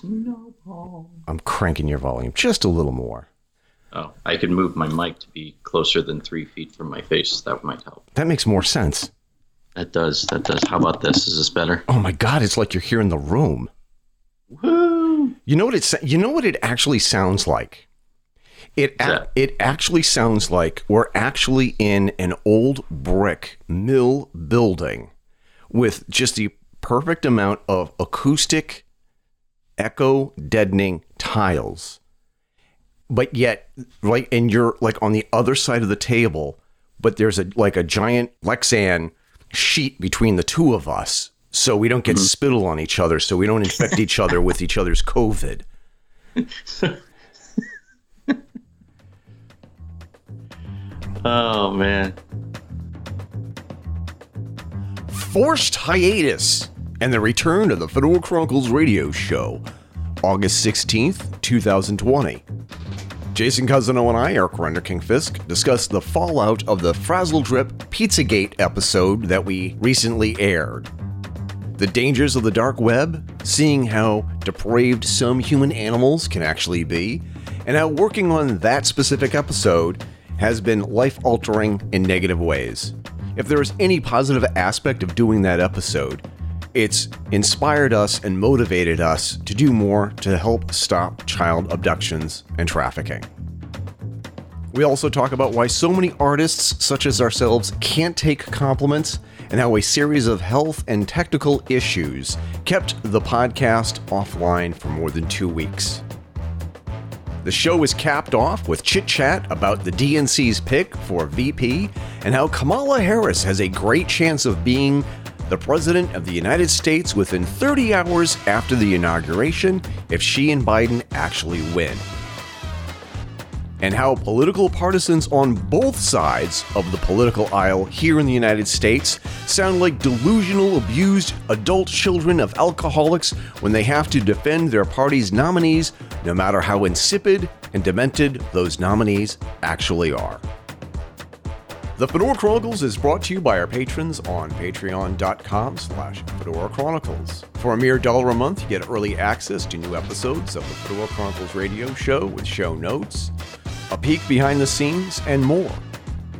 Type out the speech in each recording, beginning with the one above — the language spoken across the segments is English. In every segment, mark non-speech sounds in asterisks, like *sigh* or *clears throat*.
Snowball. I'm cranking your volume just a little more. Oh, I could move my mic to be closer than three feet from my face. That might help. That makes more sense. That does. That does. How about this? Is this better? Oh my god, it's like you're here in the room. Woo! You know what it you know what it actually sounds like? It a- it actually sounds like we're actually in an old brick mill building with just the perfect amount of acoustic echo deadening tiles. But yet like and you're like on the other side of the table, but there's a like a giant Lexan sheet between the two of us so we don't get mm-hmm. spittle on each other so we don't infect each *laughs* other with each other's covid. Oh man. forced hiatus and the return of the Fedora Chronicles radio show, August 16th, 2020. Jason Cousineau and I, Eric Renderking Fisk, discussed the fallout of the Frazzledrip Pizzagate episode that we recently aired. The dangers of the dark web, seeing how depraved some human animals can actually be, and how working on that specific episode has been life altering in negative ways. If there is any positive aspect of doing that episode, it's inspired us and motivated us to do more to help stop child abductions and trafficking. We also talk about why so many artists, such as ourselves, can't take compliments, and how a series of health and technical issues kept the podcast offline for more than two weeks. The show is capped off with chit chat about the DNC's pick for VP and how Kamala Harris has a great chance of being the President of the United States within 30 hours after the inauguration if she and Biden actually win. And how political partisans on both sides of the political aisle here in the United States sound like delusional, abused adult children of alcoholics when they have to defend their party's nominees, no matter how insipid and demented those nominees actually are. The Fedora Chronicles is brought to you by our patrons on patreon.com slash Fedora Chronicles. For a mere dollar a month, you get early access to new episodes of the Fedora Chronicles radio show with show notes, a peek behind the scenes, and more.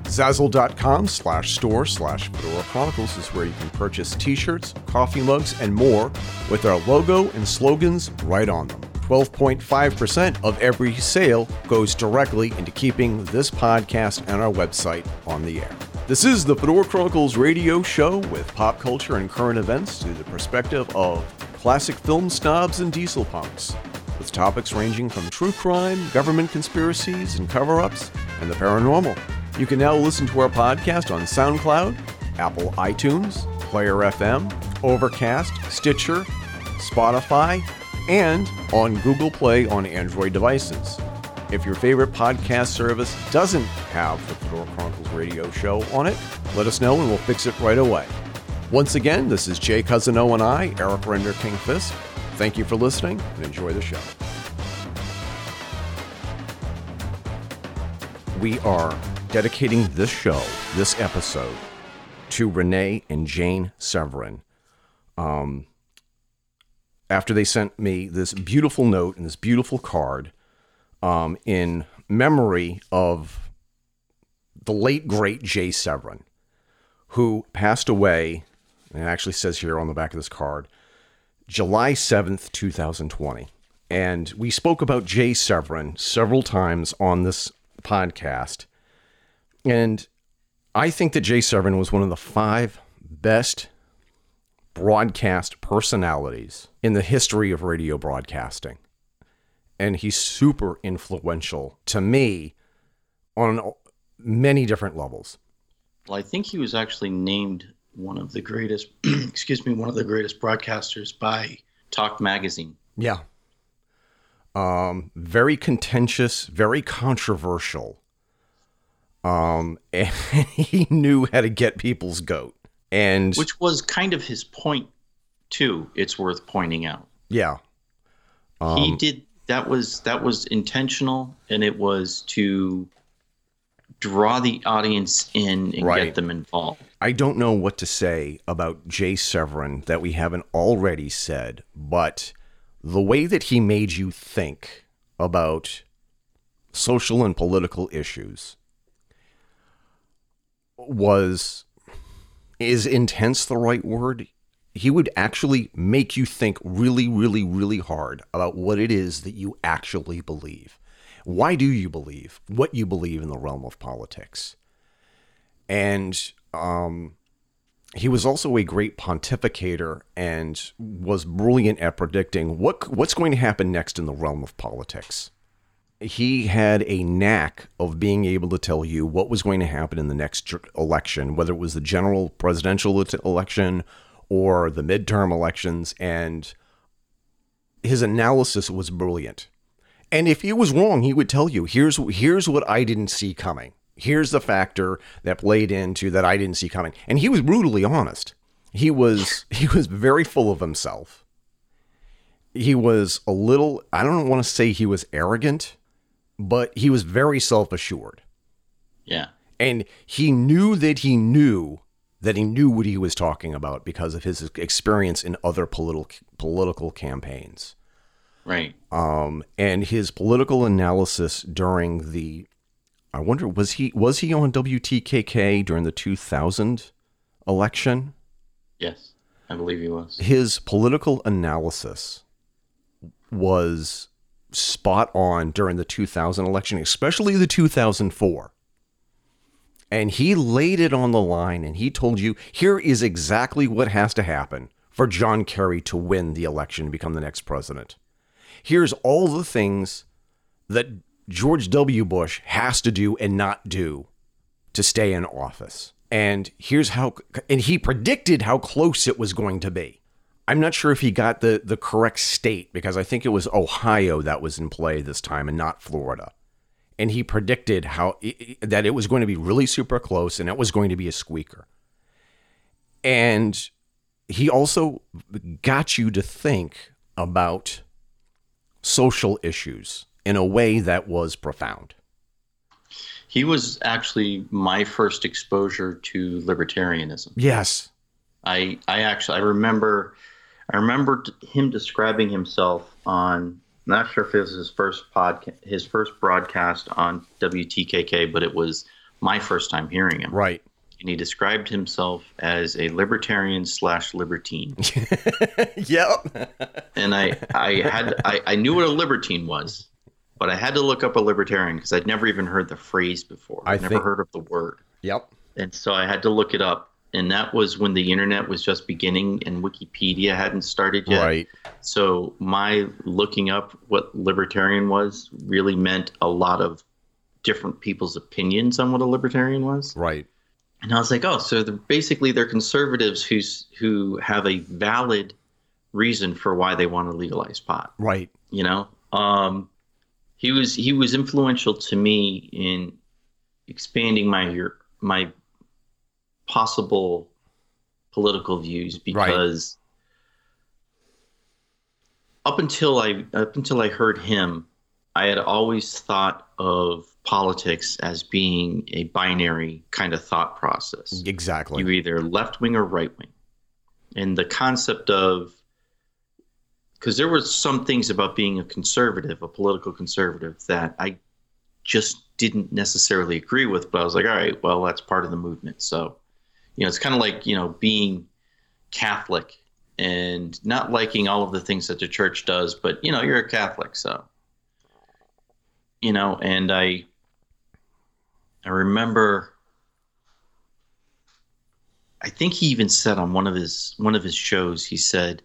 Zazzle.com slash store slash Fedora Chronicles is where you can purchase t-shirts, coffee mugs, and more with our logo and slogans right on them. 12.5% of every sale goes directly into keeping this podcast and our website on the air. This is the Fedora Chronicles radio show with pop culture and current events through the perspective of classic film snobs and diesel punks, with topics ranging from true crime, government conspiracies and cover ups, and the paranormal. You can now listen to our podcast on SoundCloud, Apple iTunes, Player FM, Overcast, Stitcher, Spotify, and on Google Play on Android devices. If your favorite podcast service doesn't have the Fedora Chronicles radio show on it, let us know and we'll fix it right away. Once again, this is Jay Cousineau and I, Eric Renderking Fisk. Thank you for listening and enjoy the show. We are dedicating this show, this episode, to Renee and Jane Severin. Um, after they sent me this beautiful note and this beautiful card um, in memory of the late great Jay Severin, who passed away, and it actually says here on the back of this card, July 7th, 2020. And we spoke about Jay Severin several times on this podcast. And I think that Jay Severin was one of the five best broadcast personalities in the history of radio broadcasting. And he's super influential to me on many different levels. Well, I think he was actually named one of the greatest, *clears throat* excuse me, one of the greatest broadcasters by Talk Magazine. Yeah. Um, very contentious, very controversial. Um, *laughs* and he knew how to get people's goat. And Which was kind of his point, too. It's worth pointing out. yeah, he um, did that was that was intentional, and it was to draw the audience in and Right. get them involved. I don't know what to say about Jay Severin that we haven't already said, but the way that he made you think about social and political issues was is intense the right word he would actually make you think really really really hard about what it is that you actually believe why do you believe what you believe in the realm of politics and um he was also a great pontificator and was brilliant at predicting what what's going to happen next in the realm of politics. He had a knack of being able to tell you what was going to happen in the next election, whether it was the general presidential election or the midterm elections, and his analysis was brilliant. And if he was wrong, he would tell you, here's here's what I didn't see coming here's the factor that played into that I didn't see coming. And he was brutally honest. He was *laughs* he was very full of himself. He was a little I don't want to say he was arrogant, but he was very self-assured. Yeah. And he knew that he knew that he knew what he was talking about because of his experience in other political political campaigns. Right. Um, and his political analysis during the I wonder was he was he on WTKK during the 2000 election? Yes, I believe he was. His political analysis was spot on during the 2000 election, especially the 2004. And he laid it on the line and he told you here is exactly what has to happen for John Kerry to win the election and become the next president. Here's all the things that George W. Bush has to do and not do to stay in office. And here's how, and he predicted how close it was going to be. I'm not sure if he got the, the correct state because I think it was Ohio that was in play this time and not Florida. And he predicted how that it was going to be really super close and it was going to be a squeaker. And he also got you to think about social issues in a way that was profound. He was actually my first exposure to libertarianism. Yes. I I actually I remember I remember him describing himself on not sure if it was his first podcast his first broadcast on WTKK, but it was my first time hearing him. Right and he described himself as a libertarian slash libertine. *laughs* yep. and I, I had, I, I knew what a libertine was, but I had to look up a libertarian because I'd never even heard the phrase before. I'd never think, heard of the word. Yep. And so I had to look it up. And that was when the internet was just beginning and Wikipedia hadn't started yet. Right. So my looking up what libertarian was really meant a lot of different people's opinions on what a libertarian was. Right. And I was like, oh, so they're basically they're conservatives who who have a valid reason for why they want to legalize pot. Right. You know, um, he was he was influential to me in expanding my my possible political views because right. up until I up until I heard him, I had always thought of politics as being a binary kind of thought process. Exactly. You're either left wing or right wing. And the concept of because there were some things about being a conservative, a political conservative, that I just didn't necessarily agree with. But I was like, all right, well, that's part of the movement. So, you know, it's kind of like, you know, being Catholic and not liking all of the things that the church does, but, you know, you're a Catholic. So, you know, and I, I remember, I think he even said on one of his one of his shows, he said,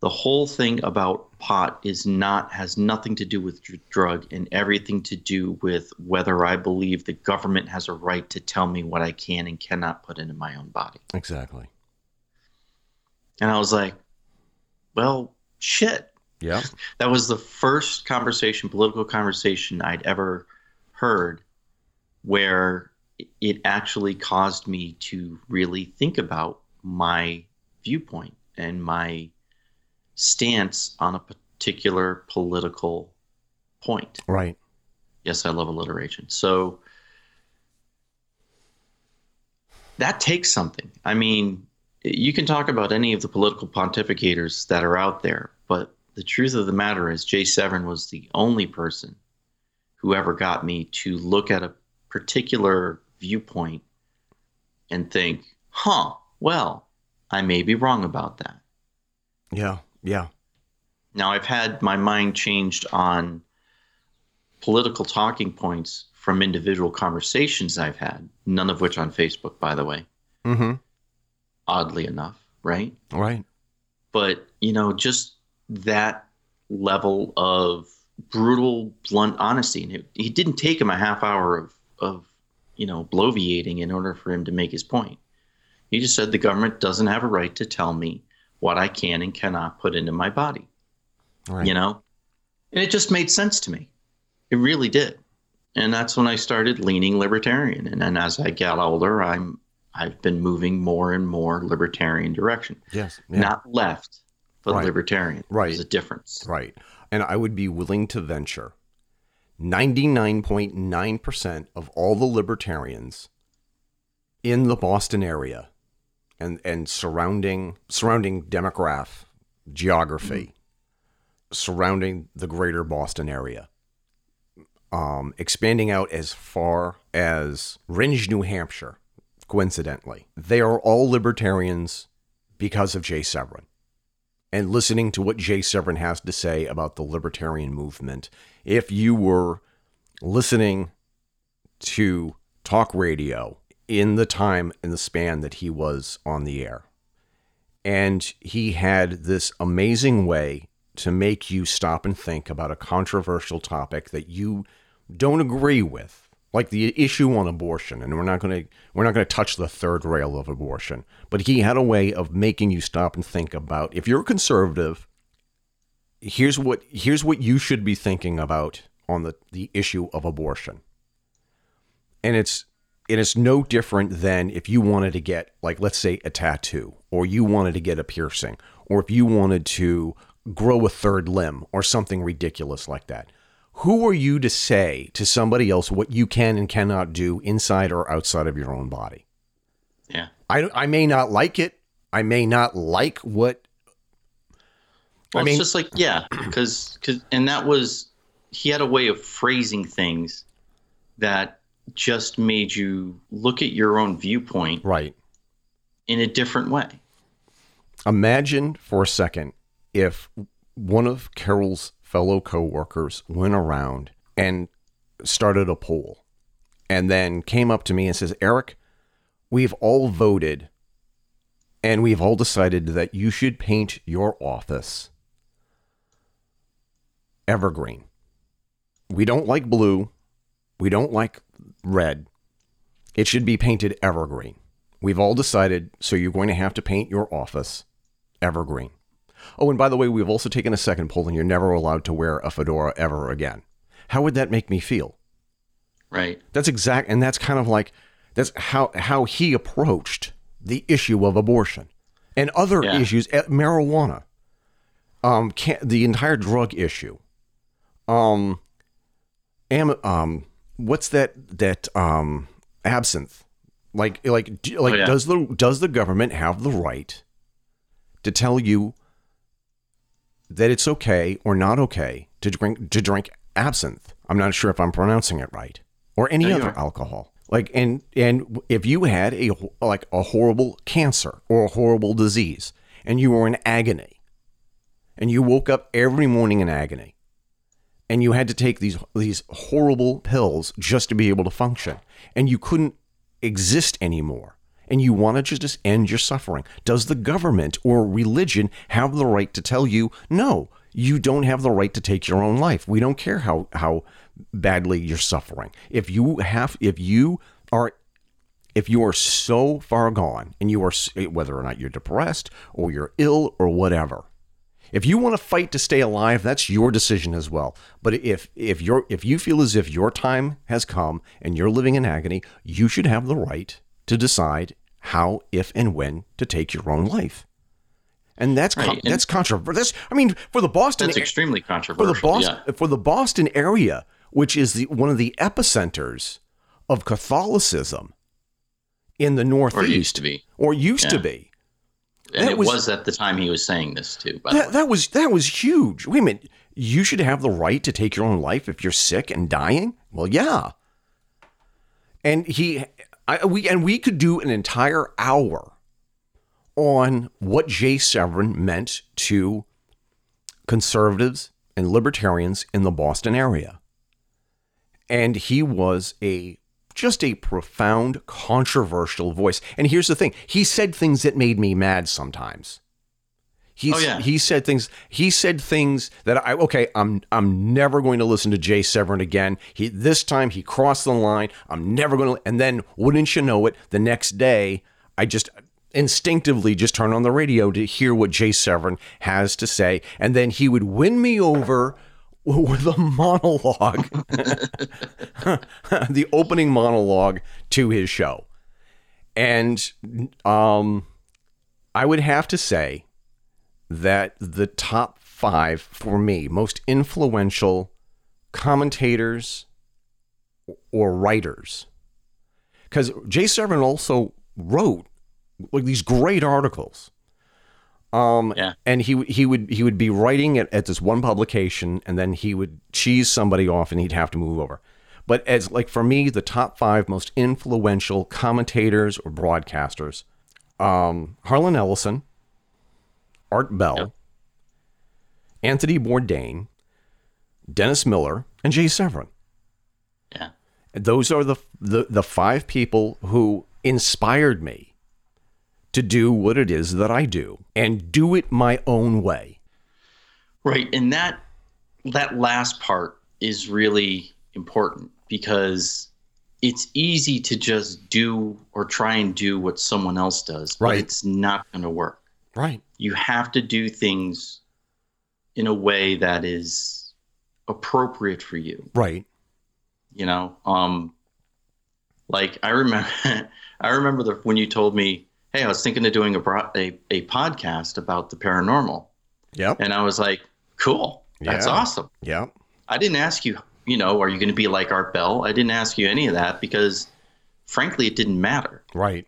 the whole thing about pot is not has nothing to do with drug and everything to do with whether I believe the government has a right to tell me what I can and cannot put into my own body. Exactly. And I was like, well, shit. Yeah. *laughs* that was the first conversation, political conversation I'd ever heard where it actually caused me to really think about my viewpoint and my stance on a particular political point. Right. Yes, I love alliteration. So that takes something. I mean, you can talk about any of the political pontificators that are out there, but the truth of the matter is, Jay Severin was the only person who ever got me to look at a particular viewpoint and think, huh, well, I may be wrong about that. Yeah, yeah. Now, I've had my mind changed on political talking points from individual conversations I've had, none of which on Facebook, by the way. Mm-hmm. Oddly enough, right? Right. But, you know, just that level of brutal, blunt honesty. And it, it didn't take him a half hour of, of, you know, bloviating in order for him to make his point. He just said the government doesn't have a right to tell me what I can and cannot put into my body. Right. You know? And it just made sense to me. It really did. And that's when I started leaning libertarian. And then as I got older, I'm I've been moving more and more libertarian direction. Yes. Yeah. Not left, but Right. libertarian. Right. There's a difference. Right. And I would be willing to venture 99.9% of all the libertarians in the Boston area and, and surrounding surrounding demograph geography surrounding the greater Boston area. Um, expanding out as far as Rindge, New Hampshire, coincidentally. They are all libertarians because of Jay Severin and listening to what Jay Severin has to say about the libertarian movement. If you were listening to talk radio in the time and the span that he was on the air, and he had this amazing way to make you stop and think about a controversial topic that you don't agree with like the issue on abortion. And we're not going to we're not going to touch the third rail of abortion. But he had a way of making you stop and think about if you're a conservative here's what here's what you should be thinking about on the the issue of abortion. And it's and it's no different than if you wanted to get like let's say a tattoo or you wanted to get a piercing or if you wanted to grow a third limb or something ridiculous like that. Who are you to say to somebody else what you can and cannot do inside or outside of your own body? Yeah. i, I may not like it. I may not like what Well, I mean- it's just like yeah, because because and that was he had a way of phrasing things that just made you look at your own viewpoint right in a different way. Imagine for a second if one of Carol's fellow coworkers went around and started a poll and then came up to me and says, Eric, we've all voted and we've all decided that you should paint your office evergreen. We don't like blue. We don't like red. It should be painted evergreen. We've all decided, so you're going to have to paint your office evergreen. Oh, and by the way, we've also taken a second poll, and you're never allowed to wear a fedora ever again. How would that make me feel? Right. That's exact, and that's kind of like that's how how he approached the issue of abortion and other Yeah. issues, eh, marijuana, um, the entire drug issue, um, am, um, what's that that um absinthe, like like do- like Oh, yeah. does the does the government have the right to tell you that it's okay or not okay to drink to drink absinthe. I'm not sure if I'm pronouncing it right or any you other alcohol. Like and and if you had a like a horrible cancer or a horrible disease and you were in agony and you woke up every morning in agony and you had to take these these horrible pills just to be able to function. And you couldn't exist anymore. And you wanted to just end your suffering. Does the government or religion have the right to tell you no you don't have the right to take your own life. We don't care how how badly you're suffering. If you have if you are if you are so far gone and you are whether or not you're depressed or you're ill or whatever if you want to fight to stay alive, that's your decision as well. But if if you're if you feel as if your time has come and you're living in agony, you should have the right to decide how, if, and when to take your own life. And that's con- and- that's controversial. That's I mean for the Boston That's extremely for the Boston yeah. for the Boston area, which is the one of the epicenters of Catholicism in the Northeast, Or used to be. or used to be. And That it was- was, at the time he was saying this too. By the That, way. that was that was huge. Wait a minute. You should have the right to take your own life if you're sick and dying. Well, yeah. And he, I, we, and we could do an entire hour on what Jay Severin meant to conservatives and libertarians in the Boston area. And he was a just a profound, controversial voice. And here's the thing: he said things that made me mad sometimes. He Oh, yeah. he said things. He said things that I okay. I'm I'm never going to listen to Jay Severin again. He this time he crossed the line. I'm never going to. And then wouldn't you know it? The next day, I just instinctively just turn on the radio to hear what Jay Severin has to say, and then he would win me over with a monologue, *laughs* the opening monologue to his show, and um, I would have to say that the top five for me most influential commentators or writers. Because Jay Severin also wrote like these great articles. Um, Yeah. and he he would he would be writing it at this one publication, and then he would cheese somebody off, and he'd have to move over. But as like for me, the top five most influential commentators or broadcasters, um, Harlan Ellison, Art Bell, Yep. Anthony Bourdain, Dennis Miller, and Jay Severin. yeah. Those are the, the the five people who inspired me to do what it is that I do and do it my own way. Right, and that that last part is really important because it's easy to just do or try and do what someone else does, but Right. it's not going to work. Right. You have to do things in a way that is appropriate for you. Right. You know, um, like I remember, *laughs* I remember the, when you told me, "Hey, I was thinking of doing a, bro- a a podcast about the paranormal," Yep. and I was like, "Cool, that's Yeah. awesome." Yep. I didn't ask you, you know, are you going to be like Art Bell? I didn't ask you any of that because, frankly, it didn't matter. Right.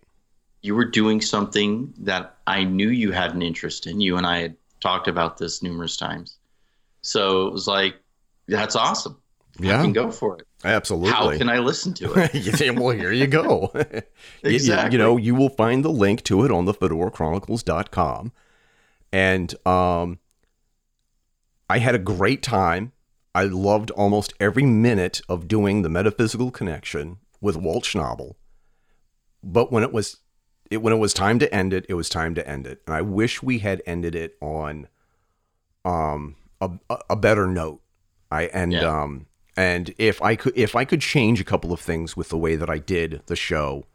You were doing something that I knew you had an interest in. You and I had talked about this numerous times. So it was like, that's awesome. I Yeah. can go for it. Absolutely. How can I listen to *laughs* it? Well, here you go. *laughs* You- you- You, know, you will find the link to it on the fedorachronicles.com. And um, I had a great time. I loved almost every minute of doing the metaphysical connection with Walt Schnabel. But when it was it when it was time to end it, it was time to end it. And I wish we had ended it on um a, a- a better note. I and Yeah. um and if I could if I could change a couple of things with the way that I did the show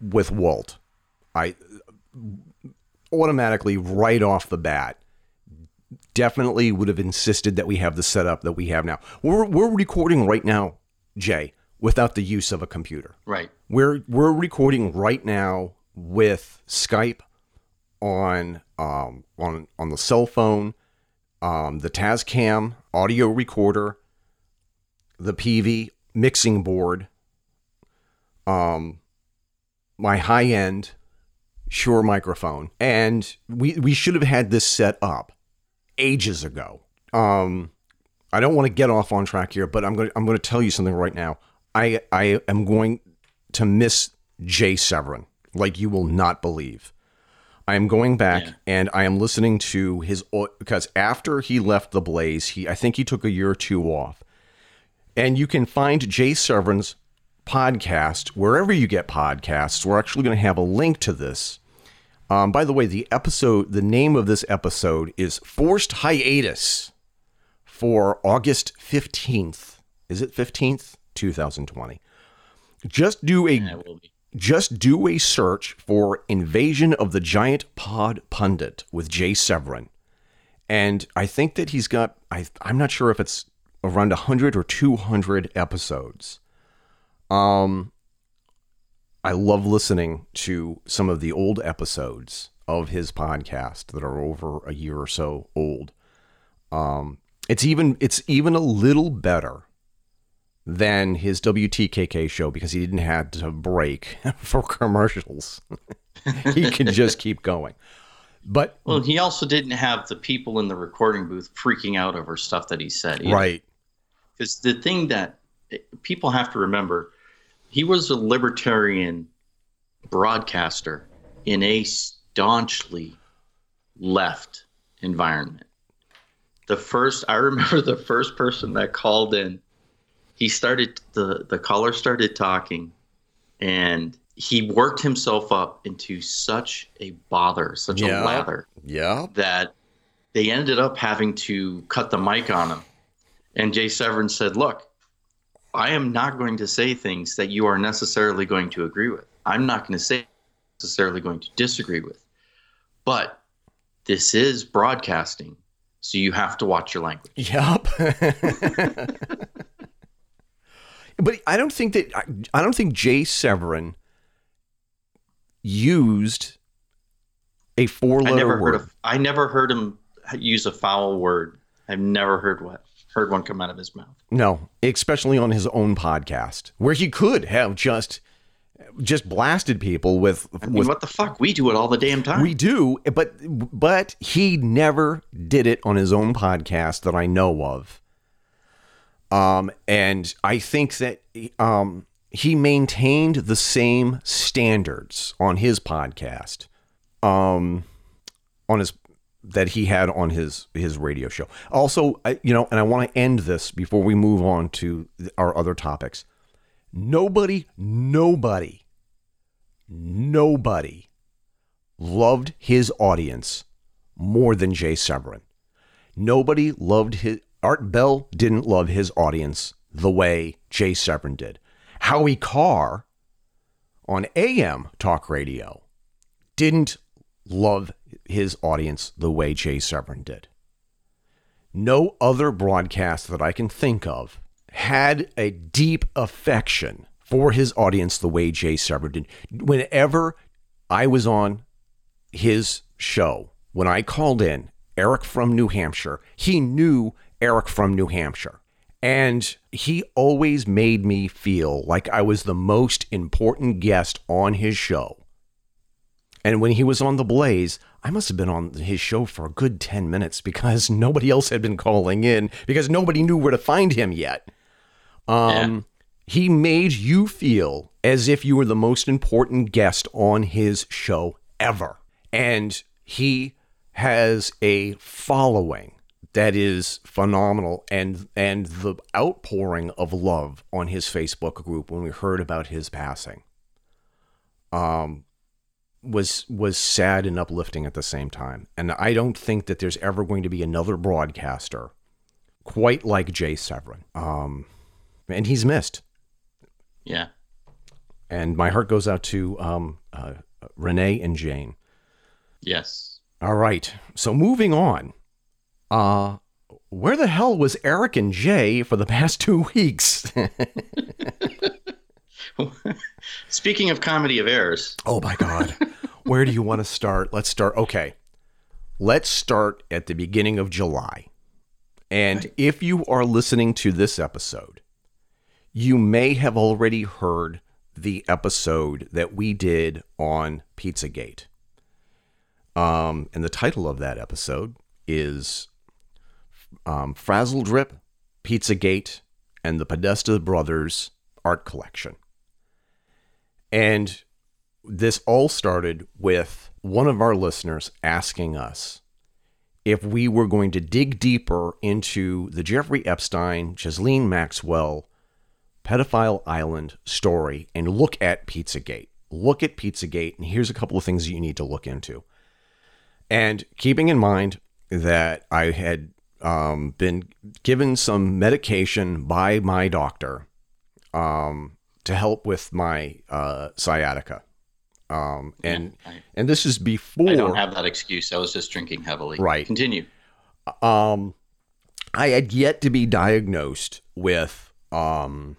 with Walt, I automatically right off the bat definitely would have insisted that we have the setup that we have now. We're we're recording right now, Jay, without the use of a computer. right. We're we're recording right now with Skype on um on on the cell phone, um the Tascam audio recorder, the PV mixing board, um my high end Shure microphone, and we we should have had this set up ages ago. Um, I don't want to get off on track here, but I'm going to, I'm going to tell you something right now. I I am going to miss Jay Severin like you will not believe. I am going back Yeah. and I am listening to his because after he left the Blaze, he I think he took a year or two off. And you can find Jay Severin's podcast wherever you get podcasts. We're actually going to have a link to this. Um, by the way, the episode, the name of this episode is Forced Hiatus for August 15th. Is it 15th? 2020. Just do a Yeah, it will be. just do a search for Invasion of the Giant Pod Pundit with Jay Severin. And I think that he's got I I'm not sure if it's around 100 or 200 episodes. Um I love listening to some of the old episodes of his podcast that are over a year or so old. Um it's even it's even a little better than his WTKK show because he didn't have to break *laughs* for commercials. *laughs* he could just keep going. But Well, he also didn't have the people in the recording booth freaking out over stuff that he said. either. right, Because the thing that eh, people have to remember, he was a libertarian broadcaster in a staunchly left environment. The first, I remember the first person that called in, he started, the, the caller started talking and he worked himself up into such a bother, such Yeah. a lather yeah, that they ended up having to cut the mic on him. And Jay Severin said, Look, I am not going to say things that you are necessarily going to agree with. I'm not going to say necessarily going to disagree with. But this is broadcasting, so you have to watch your language. Yep. *laughs* but I don't think that I, I don't think Jay Severin used a four-letter never word. heard of I never heard him use a foul word. I've never heard what heard one come out of his mouth. no, especially on his own podcast, where he could have just just blasted people with I mean, with what the fuck? We do it all the damn time. We do, but but he never did it on his own podcast that I know of. Um, and I think that um, he maintained the same standards on his podcast, um, on his that he had on his his radio show. Also, I, you know, and I want to end this before we move on to our other topics. Nobody, nobody, nobody loved his audience more than Jay Severin. Nobody loved his Art Bell didn't love his audience the way Jay Severin did. Howie Carr on AM talk radio didn't love his audience the way Jay Severin did. No other broadcast that I can think of had a deep affection for his audience the way Jay Severin did. Whenever I was on his show, when I called in Eric from New Hampshire, he knew Eric from New Hampshire. And he always made me feel like I was the most important guest on his show. And when he was on The Blaze, I must have been on his show for a good 10 minutes because *laughs* nobody else had been calling in because nobody knew where to find him yet. Um, He made you feel as if you were the most important guest on his show ever. And he has a following that is phenomenal and and the outpouring of love on his Facebook group when we heard about his passing um was was sad and uplifting at the same time. And I don't think that there's ever going to be another broadcaster quite like Jay Severin. Um and he's missed. Yeah. And my heart goes out to um, uh, Renee and Jane. Yes. All right. So moving on. Uh, where the hell was Eric and Jay for the past *laughs* two weeks? *laughs* *laughs* Speaking of comedy of errors, oh my God. Where do you want to start? Let's start. Okay. Let's start at the beginning of July. And if you are listening to this episode, you may have already heard the episode that we did on Pizzagate. Um, and the title of that episode is um, Frazzledrip, Pizzagate, and the Podesta Brothers Art Collection. And this all started with one of our listeners asking us if we were going to dig deeper into the Jeffrey Epstein, Ghislaine Maxwell, Pedophile Island story and look at Pizzagate. Look at Pizzagate, and here's a couple of things that you need to look into. And keeping in mind that I had um, been given some medication by my doctor um, to help with my uh, sciatica. Um, and I- and this is before I don't have that excuse. I was just drinking heavily. Right. Continue. um, I had yet to be diagnosed with um,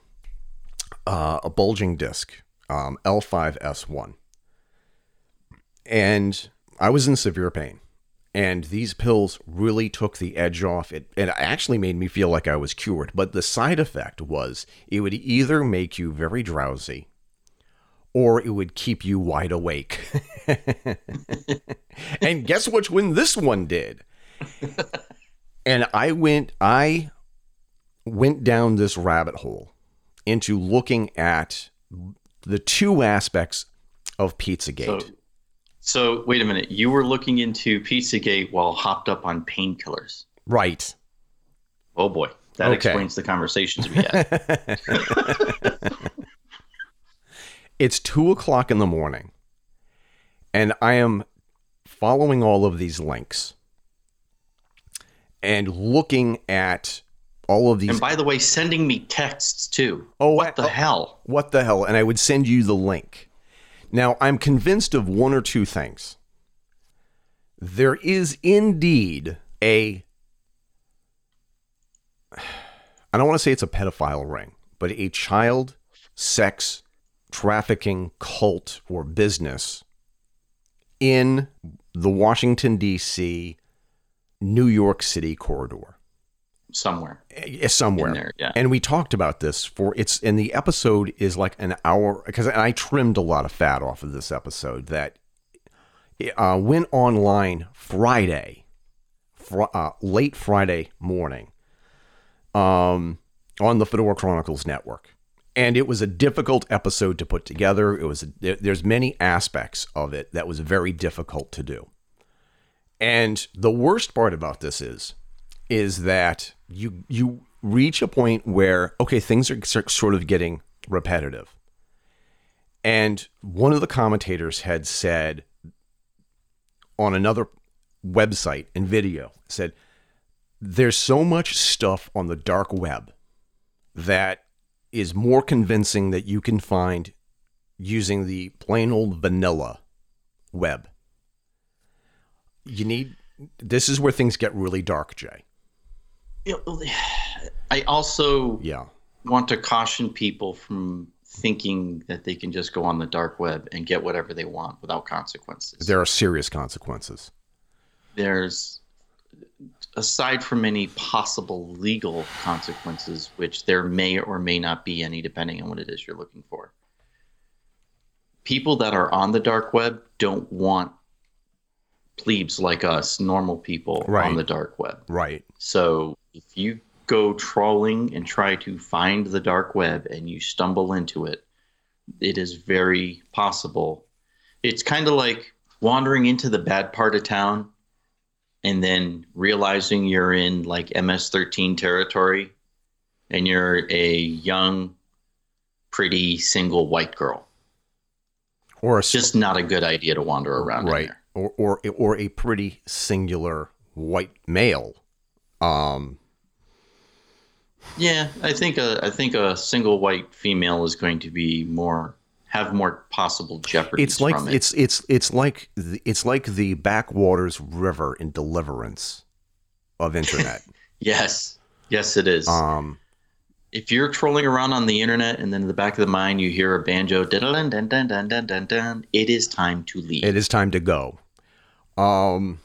uh, a bulging disc, um, L5S1. And I was in severe pain. And these pills really took the edge off. It, it actually made me feel like I was cured. But the side effect was it would either make you very drowsy or it would keep you wide awake. *laughs* and guess which one this one did? *laughs* and I went I went down this rabbit hole into looking at the two aspects of Pizzagate. So, so wait a minute. You were looking into Pizzagate while hopped up on painkillers. right. Oh boy, that Okay. explains the conversations we had. *laughs* It's two o'clock in the morning, and I am following all of these links and looking at all of these. and by the way, sending me texts too. Oh, what the oh. hell? what the hell? And I would send you the link. Now, I'm convinced of one or two things. There is indeed a. I don't want to say it's a pedophile ring, but a child sex trafficking cult or business in the Washington, D.C., New York City corridor. Somewhere Eh, Somewhere. there, yeah. And we talked about this for it's and the episode is like an hour because I trimmed a lot of fat off of this episode that uh, went online Friday, fr- uh, late Friday morning, um, on the Fedora Chronicles network, and it was a difficult episode to put together. It was there, there's many aspects of it that was very difficult to do, and the worst part about this is is that you you reach a point where okay things are sort of getting repetitive. And one of the commentators had said on another website and video said there's so much stuff on the dark web that is more convincing that you can find using the plain old vanilla web. You need this is where things get really dark jay *sighs* I also yeah want to caution people from thinking that they can just go on the dark web and get whatever they want without consequences. there are serious consequences. There's, aside from any possible legal consequences, which there may or may not be any depending on what it is you're looking for, people that are on the dark web don't want plebes like us, normal people, Right. on the dark web. Right. So if you go trawling and try to find the dark web and you stumble into it, it is very possible. It's kind of like wandering into the bad part of town and then realizing you're in like MS13 territory and you're a young, pretty single white girl. Or a It's just not a good idea to wander around right. Or or or a pretty singular white male. Um Yeah, I think a I think a single white female is going to be more have more possible jeopardy. it's like it. it's it's it's like the, it's like the backwaters river in deliverance of internet. *laughs* yes, yes, it is. um if you're trolling around on the internet and then in the back of the mind you hear a banjo, dun dun dun dun dun dun dun, it is time to leave. it is time to go. Um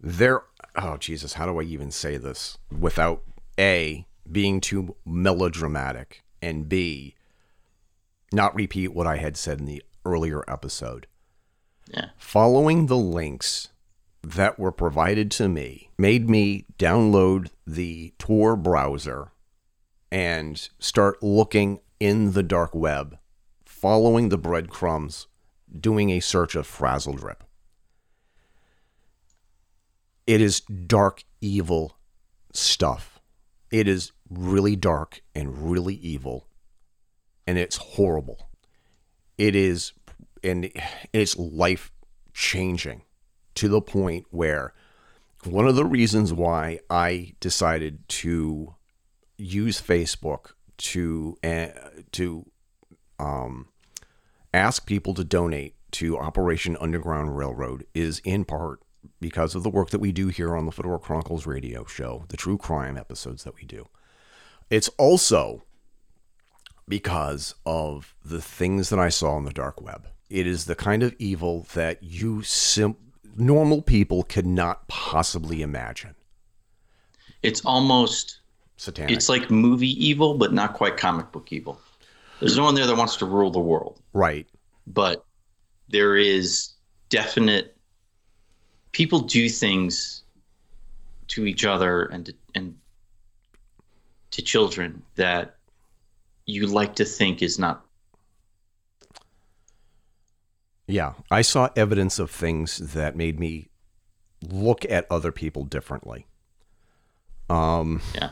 there oh Jesus, how do I even say this without A being too melodramatic and B not repeat what I had said in the earlier episode. Yeah. Following the links that were provided to me made me download the Tor browser and start looking in the dark web, following the breadcrumbs, doing a search of Frazzledrip. It is dark, evil stuff. It is really dark and really evil, and it's horrible. It is, and it's life changing to the point where one of the reasons why I decided to use Facebook to uh, to um, ask people to donate to Operation Underground Railroad is in part because of the work that we do here on the Fedora Chronicles radio show, the true crime episodes that we do. It's also because of the things that I saw on the dark web. It is the kind of evil that you sim- normal people cannot possibly imagine. It's almost Satanic. it's like movie evil, but not quite comic book evil. There's no one there that wants to rule the world. Right. But there is definite people do things to each other and to, and to children that you like to think is not Yeah, I saw evidence of things that made me look at other people differently. Um yeah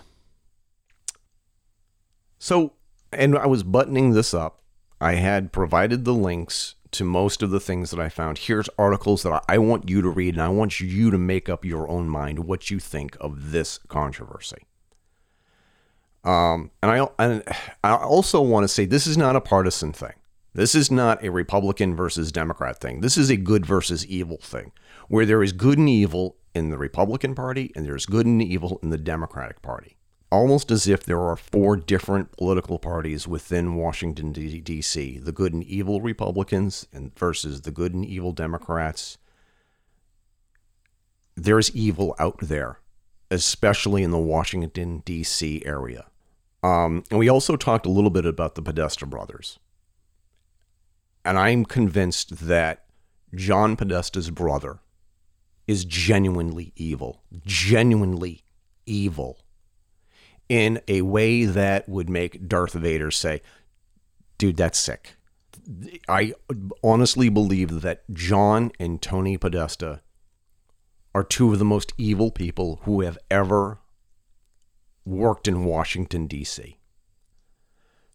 So, and I was buttoning this up. I had provided the links to most of the things that I found. Here's articles that I want you to read, and I want you to make up your own mind what you think of this controversy. Um, and I and I also want to say this is not a partisan thing. This is not a Republican versus Democrat thing. This is a good versus evil thing, where there is good and evil in the Republican Party and there's good and evil in the Democratic Party almost as if there are four different political parties within Washington D.C. the good and evil Republicans and versus the good and evil Democrats. There's evil out there, especially in the Washington D.C. area. Um, and we also talked a little bit about the Podesta brothers. And I'm convinced that John Podesta's brother is genuinely evil, genuinely evil in a way that would make Darth Vader say, dude, that's sick. I honestly believe that John and Tony Podesta are two of the most evil people who have ever worked in Washington, D.C.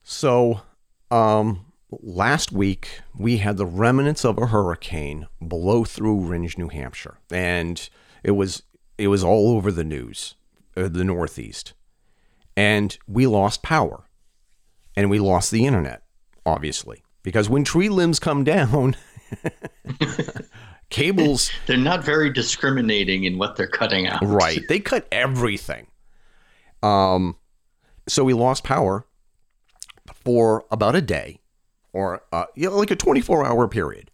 So, um, last week we had the remnants of a hurricane blow through Rindge, New Hampshire, and it was it was all over the news, uh, the Northeast and we lost power and we lost the internet, obviously, because when tree limbs come down, *laughs* cables. *laughs* They're not very discriminating in what they're cutting out. Right. They cut everything. Um, so we lost power for about a day or uh, you know, like a 24 hour period.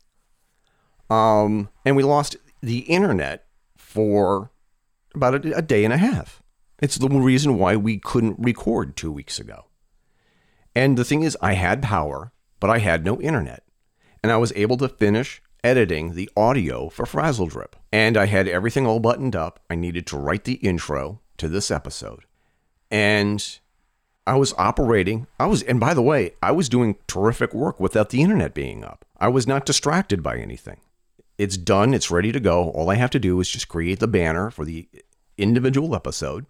Um, and we lost the internet for about a, a day and a half. It's the reason why we couldn't record two weeks ago. And the thing is, I had power, but I had no internet. And I was able to finish editing the audio for Frazzledrip. And I had everything all buttoned up. I needed to write the intro to this episode. And I was operating. I was, and by the way, I was doing terrific work without the internet being up. I was not distracted by anything. It's done, it's ready to go. All I have to do is just create the banner for the individual episode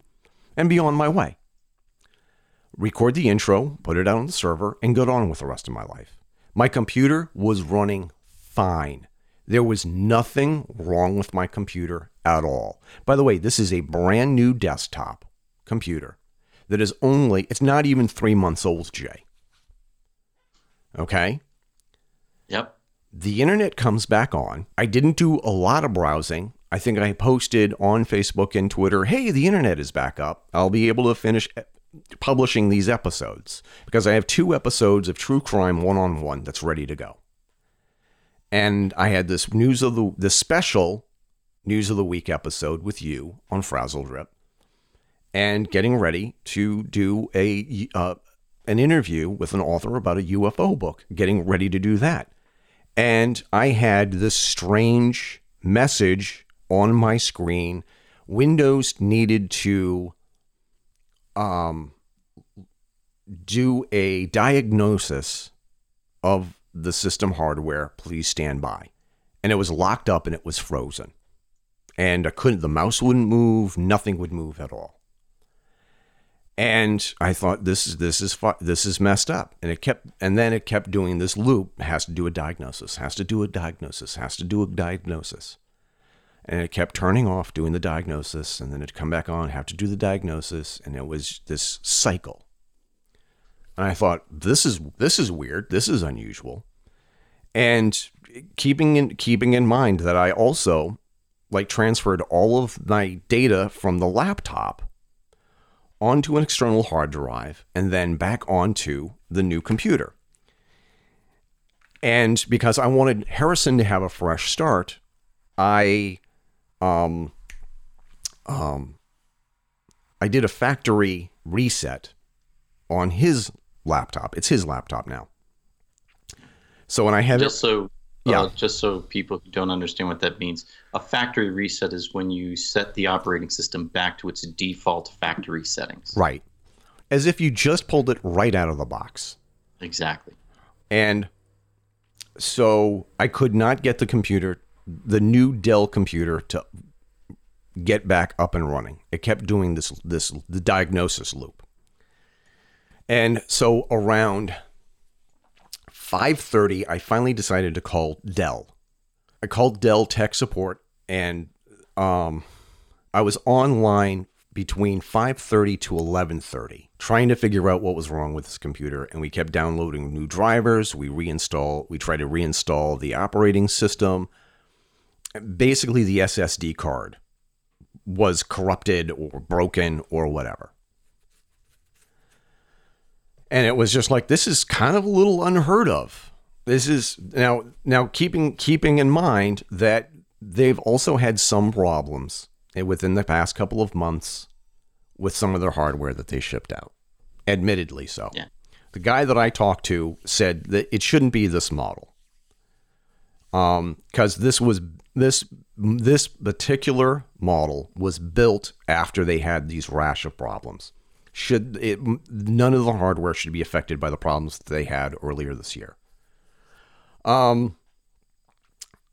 and be on my way. Record the intro, put it out on the server, and get on with the rest of my life. My computer was running fine. There was nothing wrong with my computer at all. By the way, this is a brand new desktop computer that is only, it's not even three months old, Jay. Okay? Yep. The internet comes back on. I didn't do a lot of browsing. I think I posted on Facebook and Twitter, hey, the internet is back up. I'll be able to finish publishing these episodes because I have two episodes of True Crime one on one that's ready to go. And I had this news of the this special news of the week episode with you on Frazzledrip, and getting ready to do a uh, an interview with an author about a UFO book. Getting ready to do that, and I had this strange message on my screen. Windows needed to um, do a diagnosis of the system hardware. Please stand by. And it was locked up and it was frozen. And I couldn't, the mouse wouldn't move, nothing would move at all. And I thought this is this is this is messed up, and it kept and then it kept doing this loop. Has to do a diagnosis. Has to do a diagnosis. Has to do a diagnosis and it kept turning off doing the diagnosis and then it'd come back on have to do the diagnosis and it was this cycle. And i thought this is this is weird. This is unusual. And keeping in keeping in mind that i also like transferred all of my data from the laptop onto an external hard drive and then back onto the new computer. And because i wanted harrison to have a fresh start i um, um, I did a factory reset on his laptop. It's his laptop now. So when I have Just so Yeah. uh, just so people who don't understand what that means, a factory reset is when you set the operating system back to its default factory settings. right, as if you just pulled it right out of the box. Exactly. And so I could not get the computer, the new Dell computer, to get back up and running. It kept doing this this the diagnosis loop. And so around 5:30 I finally decided to call Dell. I called Dell tech support and um I was online between 5:30 to 11:30 trying to figure out what was wrong with this computer and we kept downloading new drivers, we reinstall, we tried to reinstall the operating system. Basically the SSD card was corrupted or broken or whatever. And it was just like this is kind of a little unheard of. This is now now keeping keeping in mind that they've also had some problems within the past couple of months with some of their hardware that they shipped out. Admittedly so. Yeah. The guy that I talked to said that it shouldn't be this model. Um, because this was this this particular model was built after they had these rash of problems. Should it none of the hardware should be affected by the problems that they had earlier this year. Um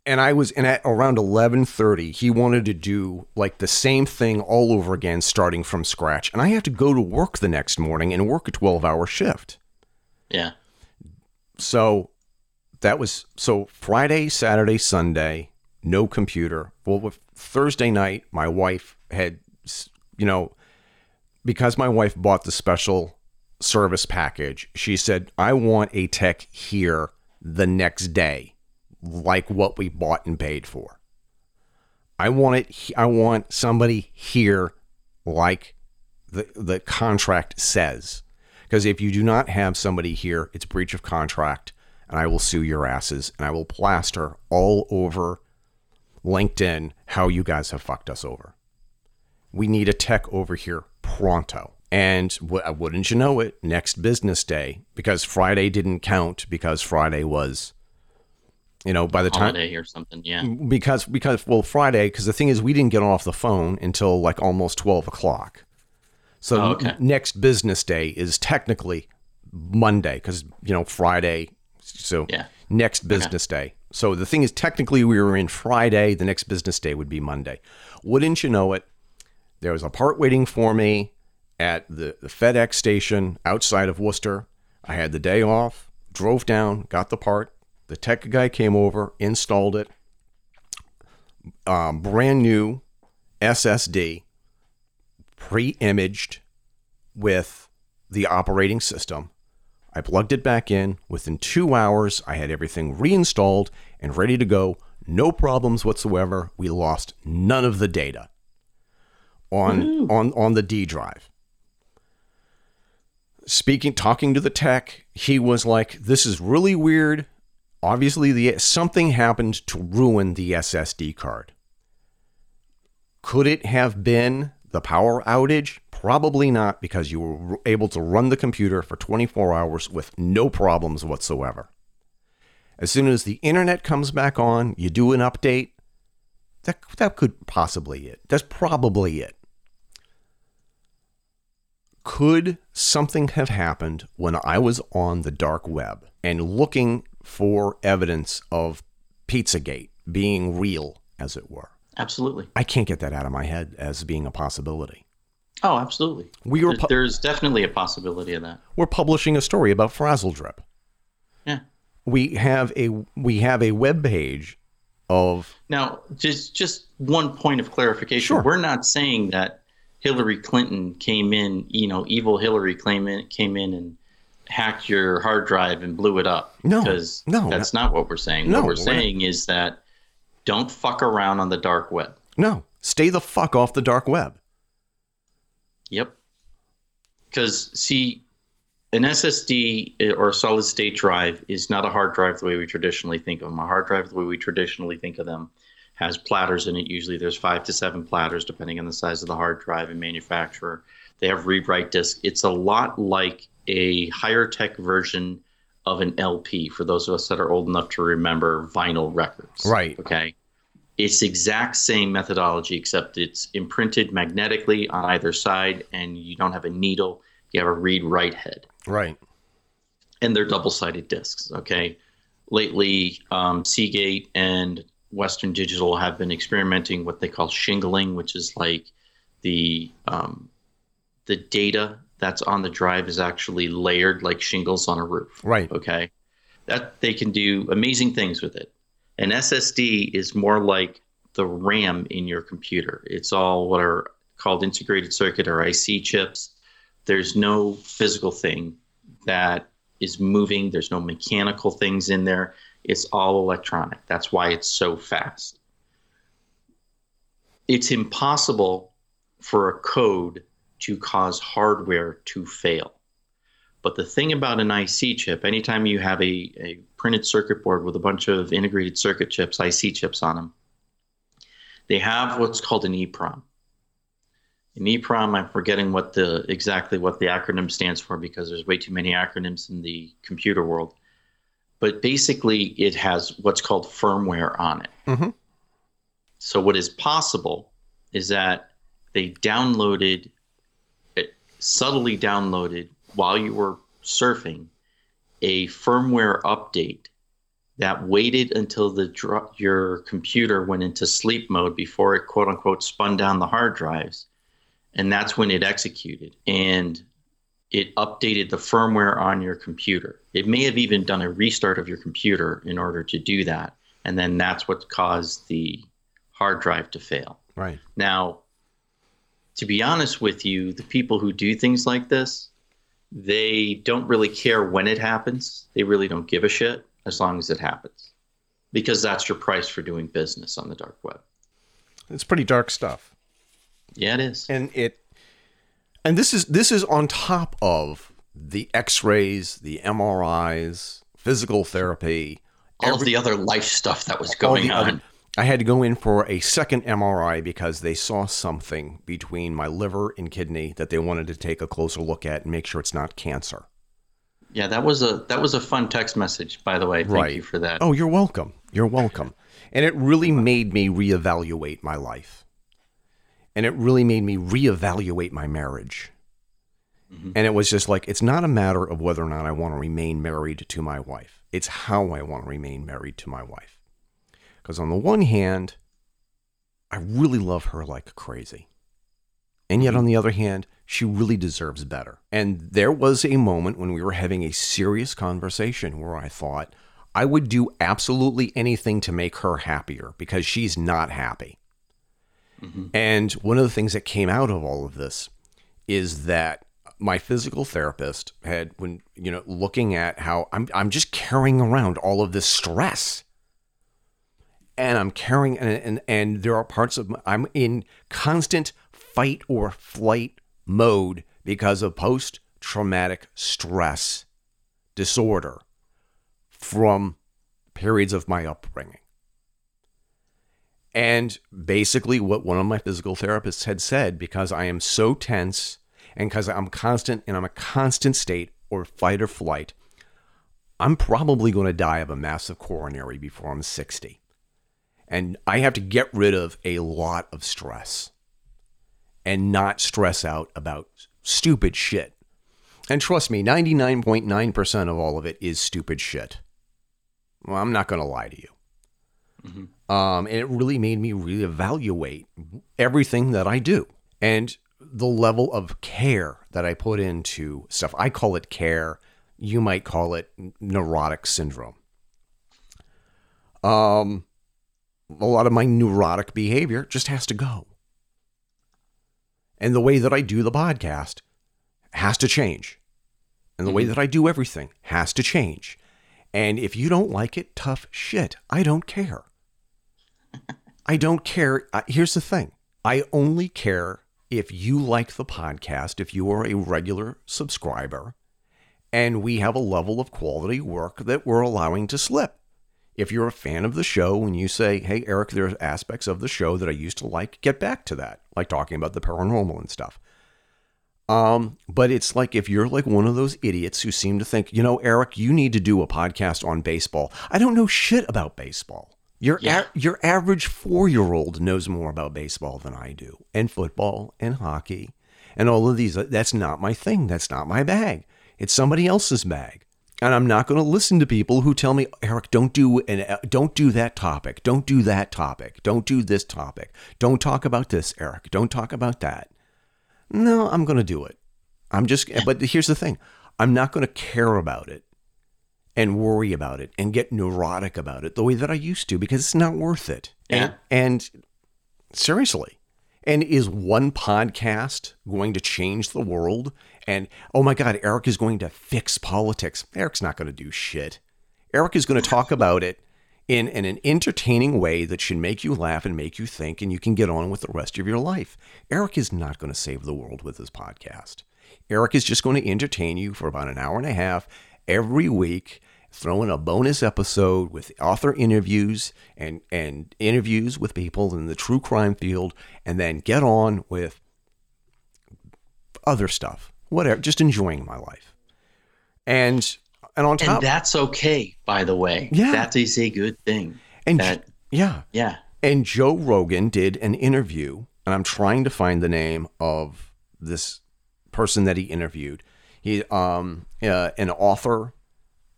and I was and at around 11:30 he wanted to do like the same thing all over again starting from scratch and I have to go to work the next morning and work a 12-hour shift. Yeah. So that was so Friday, Saturday, Sunday, no computer. Well, Thursday night, my wife had, you know, because my wife bought the special service package, she said, I want a tech here the next day, like what we bought and paid for. I want it, I want somebody here like the, the contract says. Because if you do not have somebody here, it's breach of contract, and I will sue your asses, and I will plaster all over LinkedIn how you guys have fucked us over. We need a tech over here pronto. And wh- uh, wouldn't you know it, next business day, because Friday didn't count because Friday was, you know, by the time Holiday or something. Yeah. because because well Friday because the thing is we didn't get off the phone until like almost twelve o'clock. So Oh, okay. next business day is technically Monday because you know Friday. So Yeah. next business day. So the thing is technically we were in Friday. The next business day would be Monday. Wouldn't you know it? There was a part waiting for me at the, the FedEx station outside of Worcester. I had the day off, drove down, got the part. The tech guy came over, installed it. Um, brand new SSD, pre imaged with the operating system. I plugged it back in. Within two hours, I had everything reinstalled and ready to go. No problems whatsoever. We lost none of the data on on on the D drive. Speaking, talking to the tech, he was like, "This is really weird. Obviously, the something happened to ruin the SSD card. Could it have been the power outage? Probably not, because you were able to run the computer for 24 hours with no problems whatsoever. As soon as the internet comes back on, you do an update. That that could possibly it. That's probably it. Could something have happened when I was on the dark web and looking for evidence of Pizzagate being real, as it were? Absolutely. I can't get that out of my head as being a possibility. Oh, absolutely. We were pu- There's definitely a possibility of that. we're publishing a story about Frazzledrip. Yeah. We have a we have a web page of Now, just just one point of clarification. Sure. We're not saying that Hillary Clinton came in, you know, evil Hillary came in, came in and hacked your hard drive and blew it up. No, because no, that's not what we're saying. No, what we're we're not. saying is that don't fuck around on the dark web. no, stay the fuck off the dark web. Yep. Because see, an SSD or a solid state drive is not a hard drive the way we traditionally think of them. A hard drive, the way we traditionally think of them, has platters in it. Usually, there's five to seven platters, depending on the size of the hard drive and manufacturer. They have read write disk. It's a lot like a higher tech version of an LP for those of us that are old enough to remember vinyl records. Right. Okay. It's exact same methodology, except it's imprinted magnetically on either side, and you don't have a needle. You have a read write head. Right. And they're double sided discs. Okay. Lately, um, Seagate and Western Digital have been experimenting what they call shingling, which is like the um, the data that's on the drive is actually layered like shingles on a roof. Right. Okay. That they can do amazing things with it. An SSD is more like the RAM in your computer. It's all what are called integrated circuit or IC chips. There's no physical thing that is moving, there's no mechanical things in there. It's all electronic. That's why it's so fast. It's impossible for a code to cause hardware to fail. But the thing about an IC chip, anytime you have a, a printed circuit board with a bunch of integrated circuit chips, IC chips on them, they have what's called an EEPROM. An EEPROM, I'm forgetting what the exactly what the acronym stands for because there's way too many acronyms in the computer world. But basically, it has what's called firmware on it. Mm-hmm. So what is possible is that they downloaded, it subtly downloaded while you were surfing, a firmware update that waited until the dr- your computer went into sleep mode before it quote unquote spun down the hard drives, and that's when it executed and it updated the firmware on your computer. It may have even done a restart of your computer in order to do that, and then that's what caused the hard drive to fail. Right. Now, to be honest with you, the people who do things like this, they don't really care when it happens. They really don't give a shit as long as it happens. Because that's your price for doing business on the dark web. It's pretty dark stuff. Yeah, it is. And it and this is this is on top of the x-rays, the MRIs, physical therapy, all of the other life stuff that was going on. Other, I had to go in for a second MRI because they saw something between my liver and kidney that they wanted to take a closer look at and make sure it's not cancer. Yeah, that was a that was a fun text message, by the way. Thank right. you for that. Oh, you're welcome. You're welcome. And it really made me reevaluate my life. And it really made me reevaluate my marriage. Mm-hmm. And it was just like, it's not a matter of whether or not I want to remain married to my wife. It's how I want to remain married to my wife. Because on the one hand, I really love her like crazy. And yet on the other hand, she really deserves better. And there was a moment when we were having a serious conversation where I thought I would do absolutely anything to make her happier because she's not happy. Mm-hmm. And one of the things that came out of all of this is that my physical therapist had when you know looking at how I'm I'm just carrying around all of this stress and I'm carrying and and, and there are parts of my, I'm in constant fight or flight mode because of post traumatic stress disorder from periods of my upbringing. And basically, what one of my physical therapists had said, because I am so tense and because I'm constant and I'm a constant state or fight or flight, I'm probably going to die of a massive coronary before I'm 60. And I have to get rid of a lot of stress and not stress out about stupid shit. And trust me, 99.9% of all of it is stupid shit. Well, I'm not going to lie to you. Mm-hmm. Um, and it really made me reevaluate everything that I do and the level of care that I put into stuff. I call it care. You might call it neurotic syndrome. Um, a lot of my neurotic behavior just has to go. And the way that I do the podcast has to change. And the mm-hmm. way that I do everything has to change. And if you don't like it, tough shit. I don't care. *laughs* I don't care. Here's the thing I only care if you like the podcast, if you are a regular subscriber, and we have a level of quality work that we're allowing to slip. If you're a fan of the show and you say, hey, Eric, there's aspects of the show that I used to like, get back to that, like talking about the paranormal and stuff. Um, but it's like if you're like one of those idiots who seem to think, you know, Eric, you need to do a podcast on baseball. I don't know shit about baseball. Your Yeah. a- your average four year old knows more about baseball than I do, and football and hockey, and all of these. That's not my thing. That's not my bag. It's somebody else's bag, and I'm not going to listen to people who tell me, Eric, don't do and don't do that topic. Don't do that topic. Don't do this topic. Don't talk about this, Eric. Don't talk about that. No, I'm going to do it. I'm just, but here's the thing I'm not going to care about it and worry about it and get neurotic about it the way that I used to because it's not worth it. Yeah. And, and seriously, and is one podcast going to change the world? And oh my God, Eric is going to fix politics. Eric's not going to do shit. Eric is going to talk *laughs* about it in, in an entertaining way that should make you laugh and make you think, and you can get on with the rest of your life. Eric is not going to save the world with his podcast. Eric is just going to entertain you for about an hour and a half every week, throw in a bonus episode with author interviews and, and interviews with people in the true crime field, and then get on with other stuff. Whatever, just enjoying my life. And and on top And that's okay, by the way. Yeah. That is a good thing. and that- yeah, Yeah. And Joe Rogan did an interview, and I'm trying to find the name of this person that he interviewed. He, um, uh, an author,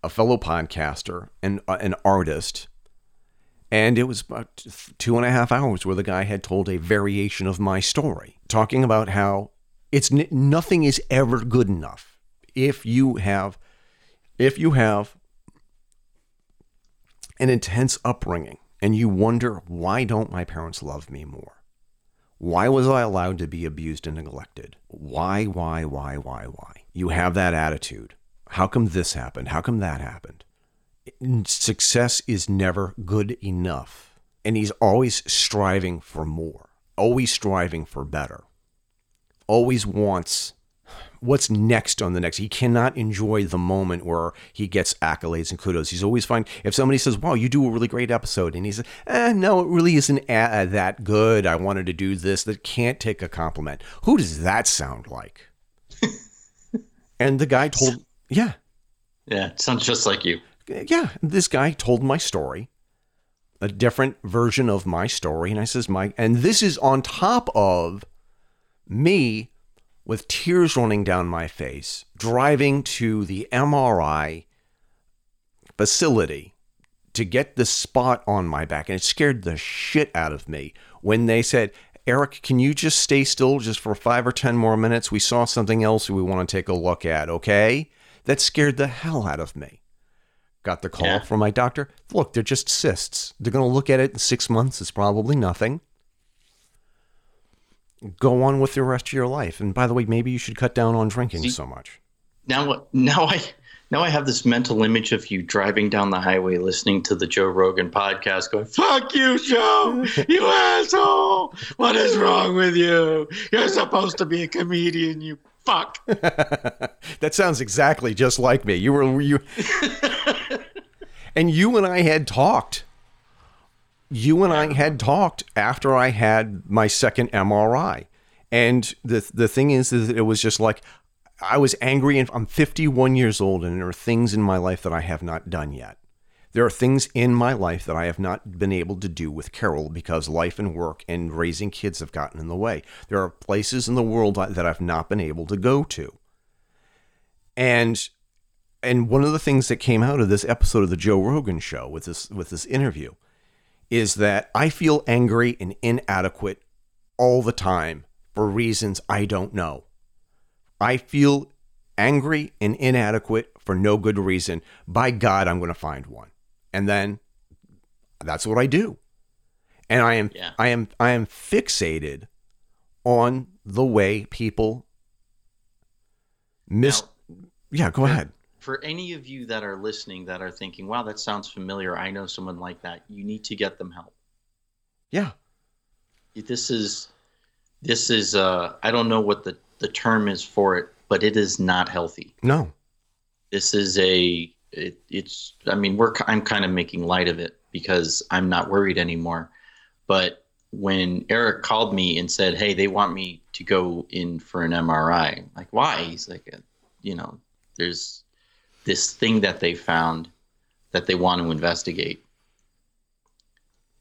a fellow podcaster, and uh, an artist. And it was about two and a half hours where the guy had told a variation of my story, talking about how it's nothing is ever good enough. If you have, if you have an intense upbringing and you wonder why don't my parents love me more? Why was i allowed to be abused and neglected? Why why why why why? You have that attitude. How come this happened? How come that happened? Success is never good enough. And he's always striving for more always striving for better always wants what's next on the next. He cannot enjoy the moment where he gets accolades and kudos. He's always fine. If somebody says, "Wow, you do a really great episode," and he says, eh, "No, it really isn't a- that good. I wanted to do this." That can't take a compliment. Who does that sound like? *laughs* and the guy told, "Yeah, Yeah. Sounds just like you. yeah." This guy told my story, a different version of my story, and I says, "My," and this is on top of me with tears running down my face, driving to the MRI facility to get the spot on my back. And it scared the shit out of me when they said, Eric, can you just stay still just for five or 10 more minutes? We saw something else we want to take a look at, okay? That scared the hell out of me. Got the call Yeah. from my doctor. Look, they're just cysts. They're going to look at it in six months. It's probably nothing go on with the rest of your life. And by the way, maybe you should cut down on drinking See- so much. Now, now I now I have this mental image of you driving down the highway listening to the Joe Rogan podcast, going "Fuck you, Joe! You *laughs* asshole! What is wrong with you? You're supposed to be a comedian, you fuck!" *laughs* that sounds exactly just like me. You were you *laughs* And you and I had talked. You and I had talked after I had my second MRI. And the the thing is, is that it was just like I was angry and I'm 51 years old and there are things in my life that I have not done yet. There are things in my life that I have not been able to do with Carol because life and work and raising kids have gotten in the way. There are places in the world that I've not been able to go to. And and one of the things that came out of this episode of the Joe Rogan show with this with this interview is that I feel angry and inadequate all the time for reasons I don't know. I feel angry and inadequate for no good reason. By God, I'm going to find one. And then that's what I do. And I am Yeah. I am I am fixated on the way people miss Now- Yeah, go ahead. For any of you that are listening that are thinking, "Wow, that sounds familiar. I know someone like that." You need to get them help. Yeah. This is this is uh I don't know what the the term is for it, but it is not healthy. No. this is a it, it's i mean we're i'm kind of making light of it because i'm not worried anymore but when eric called me and said hey they want me to go in for an MRI. Like, why? He's like, you know, there's this thing that they found that they want to investigate.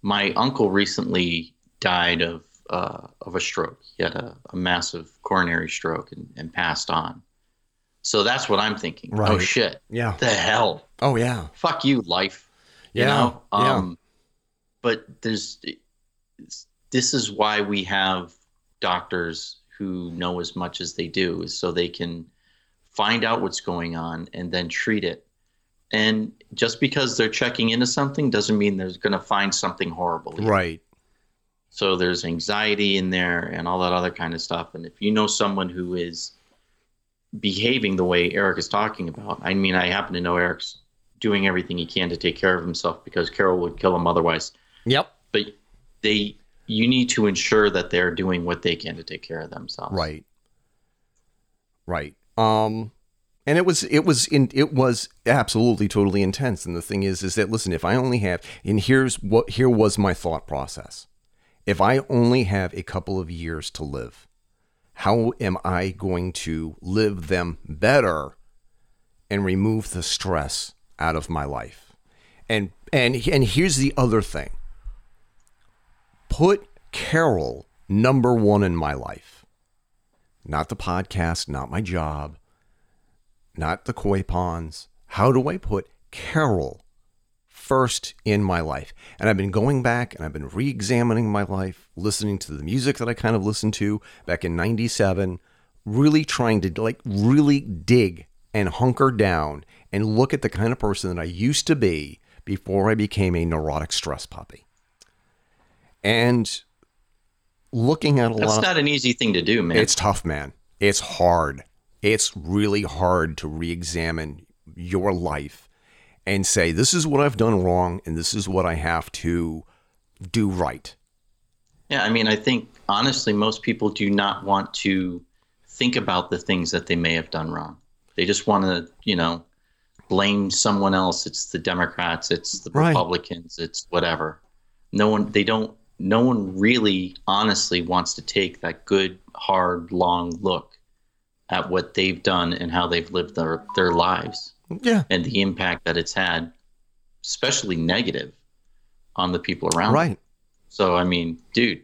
My uncle recently died of uh, of a stroke. He had a, a massive coronary stroke and, and, passed on. So that's what I'm thinking. Oh, right. Oh shit! Yeah. The hell. Oh yeah. Fuck you, life. You yeah. Know? Um, yeah. But there's this is why we have doctors who know as much as they do, is so they can find out what's going on and then treat it. And just because they're checking into something doesn't mean they're going to find something horrible. Right. So there's anxiety in there and all that other kind of stuff. And if you know someone who is behaving the way Eric is talking about, I mean, I happen to know Eric's doing everything he can to take care of himself because Carol would kill him otherwise. Yep. But they, you need to ensure that they're doing what they can to take care of themselves. Right. Right. Um, and it was it was in it was absolutely totally intense. And the thing is, is that listen, if I only have, and here's what here was my thought process if I only have a couple of years to live, how am I going to live them better and remove the stress out of my life? And and and here's the other thing. Put Carol number 1 in my life. Not the podcast, not my job, not the koi ponds. How do I put Carol first in my life. And I've been going back and I've been re examining my life, listening to the music that I kind of listened to back in 97, really trying to like really dig and hunker down and look at the kind of person that I used to be before I became a neurotic stress puppy. And looking at a That's lot. That's not an easy thing to do, man. It's tough, man. It's hard. It's really hard to re examine your life and say, this is what I've done wrong and this is what I have to do right. Yeah, I mean, I think honestly, most people do not want to think about the things that they may have done wrong. They just want to, you know, blame someone else. It's the Democrats, it's the right. Republicans, it's whatever. No one, they don't, no one really honestly wants to take that good, hard, long look at what they've done and how they've lived their, their lives. Yeah. And the impact that it's had, especially negative, on the people around. Right. So I mean, dude,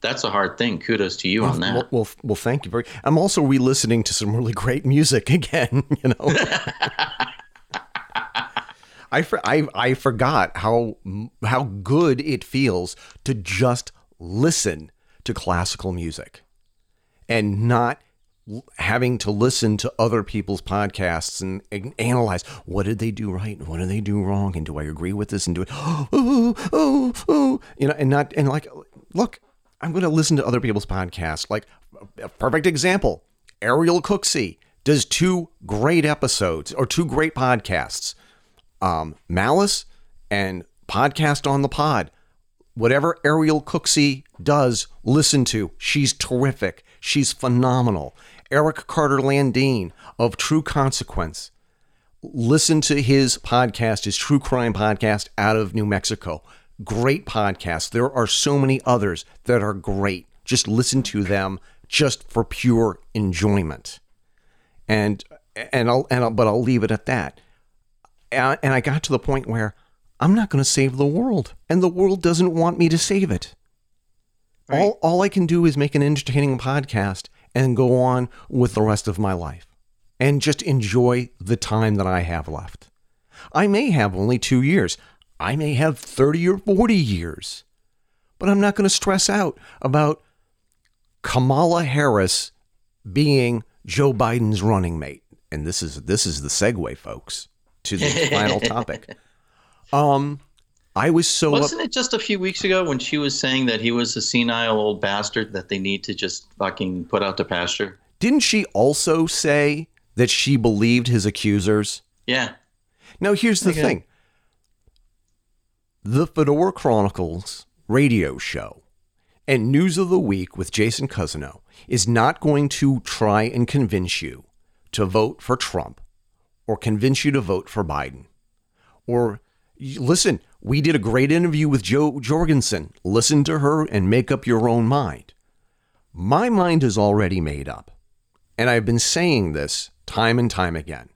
that's a hard thing. Kudos to you well, on that. Well, well, well, thank you very. I'm also re-listening to some really great music *laughs* again. You know. *laughs* I, for, I I forgot how how good it feels to just listen to classical music and not having to listen to other people's podcasts and, and, analyze what did they do right and what did they do wrong and do I agree with this and do it oh oh oh you know and not and like look I'm going to listen to other people's podcasts. Like a perfect example Ariel Cooksey does two great episodes or two great podcasts um, Malice and podcast on the pod whatever Ariel Cooksey does listen to she's terrific she's phenomenal Eric Carter Landine of True Consequence. Listen to his podcast, his true crime podcast out of New Mexico. Great podcast. There are so many others that are great. Just listen to them just for pure enjoyment. And and I'll and I'll, but I'll leave it at that. And I got to the point where I'm not going to save the world, and the world doesn't want me to save it. Right. All all I can do is make an entertaining podcast and go on with the rest of my life and just enjoy the time that I have left. I may have only two years, I may have 30 or 40 years, but I'm not going to stress out about Kamala Harris being Joe Biden's running mate. And this is this is the segue, folks, to the final topic. *laughs* Um, I was so. Wasn't up- it just a few weeks ago when she was saying that he was a senile old bastard that they need to just fucking put out to pasture? Didn't she also say that she believed his accusers? Yeah. Now, here's the okay. thing the Fedora Chronicles radio show and News of the Week with Jason Cousineau is not going to try and convince you to vote for Trump or convince you to vote for Biden or listen, we did a great interview with Jo Jorgensen. Listen to her and make up your own mind. My mind is already made up. And I've been saying this time and time again.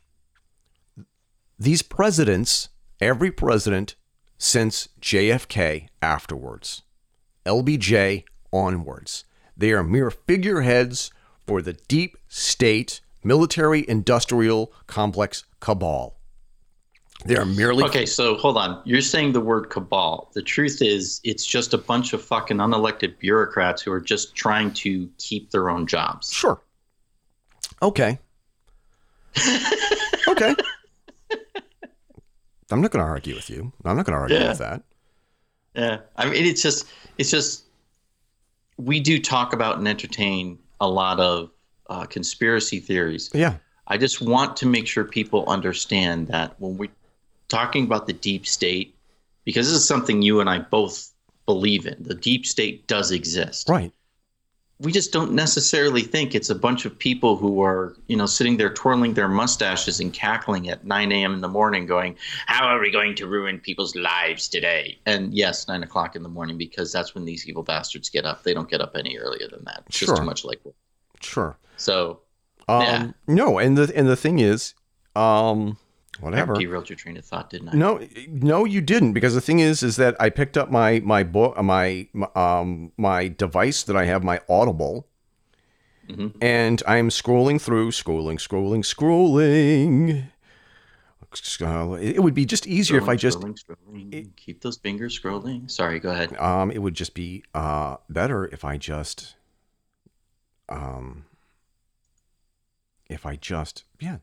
These presidents, every president since JFK afterwards, LBJ onwards, they are mere figureheads for the deep state military industrial complex cabal. They are merely Okay, so hold on. You're saying the word cabal. The truth is, it's just a bunch of fucking unelected bureaucrats who are just trying to keep their own jobs. Sure. Okay. *laughs* okay. I'm not going to argue with you. I'm not going to argue Yeah. with that. Yeah, I mean, it's just, it's just, we do talk about and entertain a lot of uh, conspiracy theories. Yeah. I just want to make sure people understand that when we're talking about the deep state, because this is something you and I both believe in, the deep state does exist. Right. We just don't necessarily think it's a bunch of people who are, you know, sitting there twirling their mustaches and cackling at 9 a.m. in the morning, going, How are we going to ruin people's lives today? And yes, 9 o'clock in the morning, because that's when these evil bastards get up. They don't get up any earlier than that. It's Sure. just too much like Sure. So, Um, Yeah. No, and the and the thing is, um, whatever. I derailed your train of thought, didn't I? No, no, you didn't. Because the thing is, is that I picked up my my book, my my, um my device that I have, my Audible, Mhm. and I'm scrolling through, scrolling, scrolling, scrolling. It would be just easier if I just, scrolling, scrolling. keep those fingers scrolling. Sorry, go ahead. um, it would just be uh better if I just, um, if I just, yeah,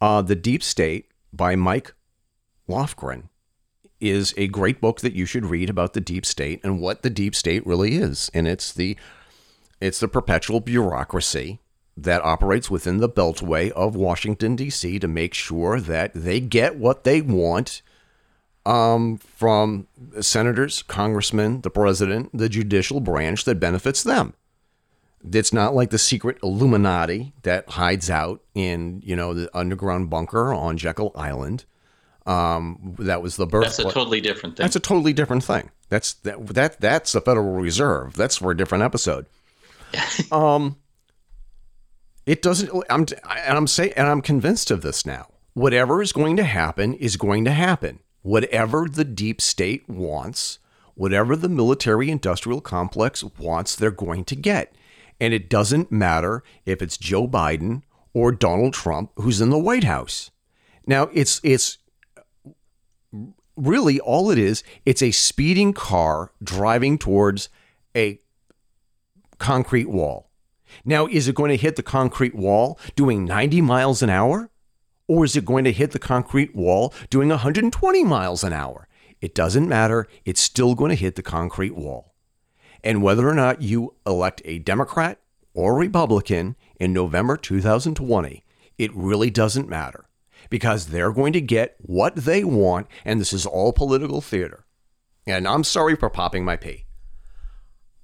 uh, the Deep State by Mike Lofgren is a great book that you should read about the deep state and what the deep state really is. And it's the it's the perpetual bureaucracy that operates within the beltway of Washington D.C. to make sure that they get what they want um, from senators, congressmen, the president, the judicial branch that benefits them. It's not like the secret Illuminati that hides out in you know the underground bunker on Jekyll Island. Um, that was the birth. That's a totally different thing. That's a totally different thing. That's that that that's the Federal Reserve. That's for a different episode. *laughs* um, it doesn't. I'm and I'm saying and I'm convinced of this now. Whatever is going to happen is going to happen. Whatever the deep state wants, whatever the military industrial complex wants, they're going to get. And it doesn't matter if it's Joe Biden or Donald Trump who's in the White House. Now it's it's really all it is it's a speeding car driving towards a concrete wall. Now is it going to hit the concrete wall doing 90 miles an hour? Or is it going to hit the concrete wall doing 120 miles an hour? It doesn't matter it's still going to hit the concrete wall and whether or not you elect a democrat or republican in november 2020 it really doesn't matter because they're going to get what they want, and this is all political theater. And I'm sorry for popping my pee.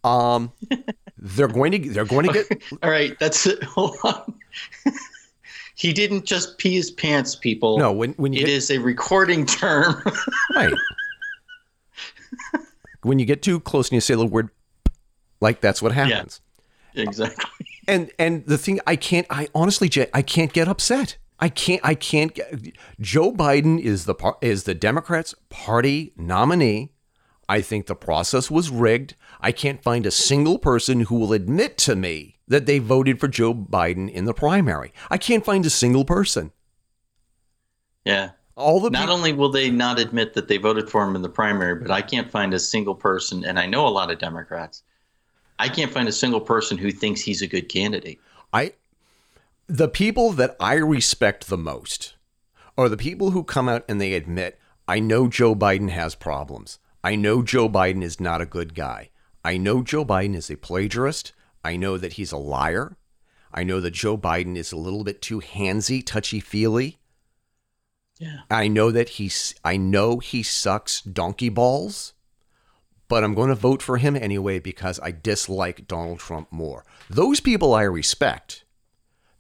Um, *laughs* they're going to they're going to get All right, that's it. *laughs* Hold on. *laughs* he didn't just pee his pants, people. no when when you It get, is a recording term. right when you get too close and you say the word like that's what happens. exactly. *laughs* And and the thing I can't I honestly Jay I can't get upset. I can't I can't get Joe Biden is the is the Democrats party nominee. I think the process was rigged. I can't find a single person who will admit to me that they voted for Joe Biden in the primary. I can't find a single person. Yeah. All the Not only will they not admit that they voted for him in the primary, but I can't find a single person, and I know a lot of Democrats. I can't find a single person who thinks he's a good candidate. I the people that I respect the most are the people who come out and they admit, I know Joe Biden has problems. I know Joe Biden is not a good guy. I know Joe Biden is a plagiarist. I know that he's a liar. I know that Joe Biden is a little bit too handsy, touchy-feely. Yeah. I know that he's I know he sucks donkey balls, but I'm going to vote for him anyway because I dislike Donald Trump more. Those people I respect.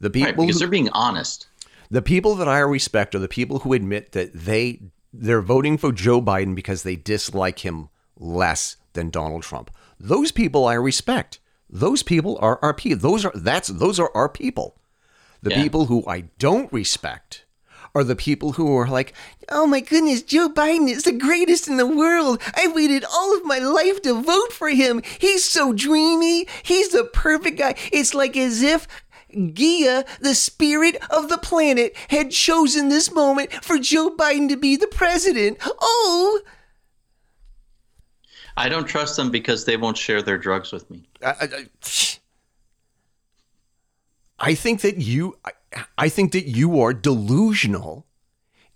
The people Right, because who- they're being honest. the people that I respect are the people who admit that they they're voting for Joe Biden because they dislike him less than Donald Trump. Those people I respect. Those people are our people. Those are that's those are our people. The Yeah. people who I don't respect are the people who are like, "Oh my goodness, Joe Biden is the greatest in the world. I waited all of my life to vote for him. He's so dreamy. He's the perfect guy." It's like as if Gaia, the spirit of the planet, had chosen this moment for Joe Biden to be the president. Oh, I don't trust them because they won't share their drugs with me. I, I, I think that you I, think that you are delusional